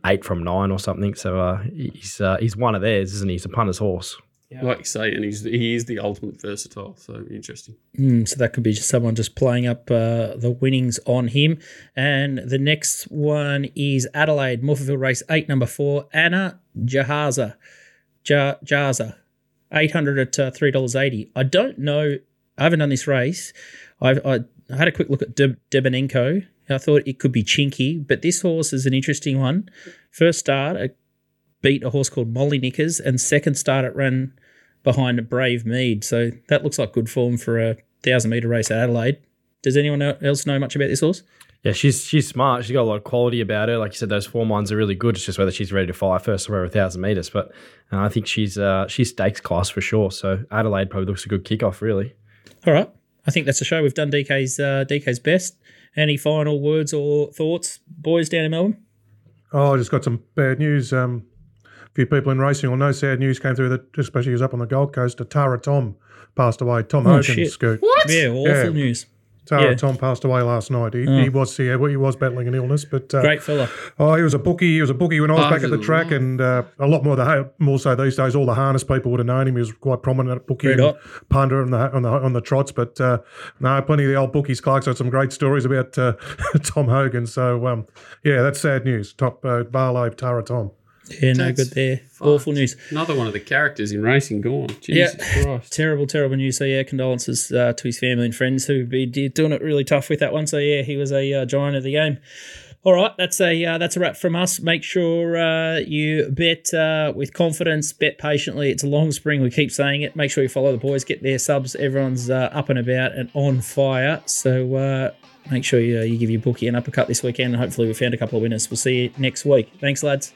eight from nine or something. So uh, he's uh, he's one of theirs, isn't he? He's a punter's horse. Like you say, and he's he is the ultimate versatile, so interesting. Mm, so that could be just someone just playing up uh, the winnings on him. And the next one is Adelaide, Morphettville Race 8, number 4, Anna Jahaza. Ja- Jaza, 800 at uh, $3.80. I don't know, I haven't done this race. I've, I, I had a quick look at De- Debenenko. I thought it could be chinky, but this horse is an interesting one. First start, it beat a horse called Molly Knickers, and second start, it ran behind Brave Mead. So that looks like good form for a thousand meter race at Adelaide. Does anyone else know much about this horse? Yeah, she's she's smart. She's got a lot of quality about her. Like you said, those form lines are really good. It's just whether she's ready to fire first or over a thousand meters. But uh, I think she's uh, she's stakes class for sure. So Adelaide probably looks a good kickoff, really. All right. I think that's the show. We've done DK's uh, DK's best. Any final words or thoughts, boys down in Melbourne? Oh, I just got some bad news. Um, a few people in racing will know sad news came through that, especially he was up on the Gold Coast, that Tara Tom passed away. Tom Oh, Hogan shit. What? Yeah, awful Yeah. news. Tara Yeah. Tom passed away last night. He, he was yeah, well, he was battling an illness, but uh, Great fella. Oh, he was a bookie. He was a bookie when I was Oh, back at the track, lord. and uh, a lot more the ha- more so these days. All the harness people would have known him. He was quite prominent at bookie Red and punter on the on the on the trots. But uh, no, plenty of the old bookies. Clark's got some great stories about uh, *laughs* Tom Hogan. So um, yeah, that's sad news. Top uh, Barlow Tara Tom. Yeah, no good there. fucked. Awful news. Another one of the characters in racing gone. Jesus Christ. Terrible, terrible news. So yeah, condolences uh, to his family and friends who be d- doing it really tough with that one. So yeah, he was a uh, giant of the game. All right, that's a uh, that's a wrap from us. Make sure uh, you bet uh, with confidence, bet patiently. It's a long spring. We keep saying it. Make sure you follow the boys, get their subs. Everyone's uh, up and about and on fire. So uh, make sure you, uh, you give your bookie an uppercut this weekend. And hopefully we found a couple of winners. We'll see you next week. Thanks, lads.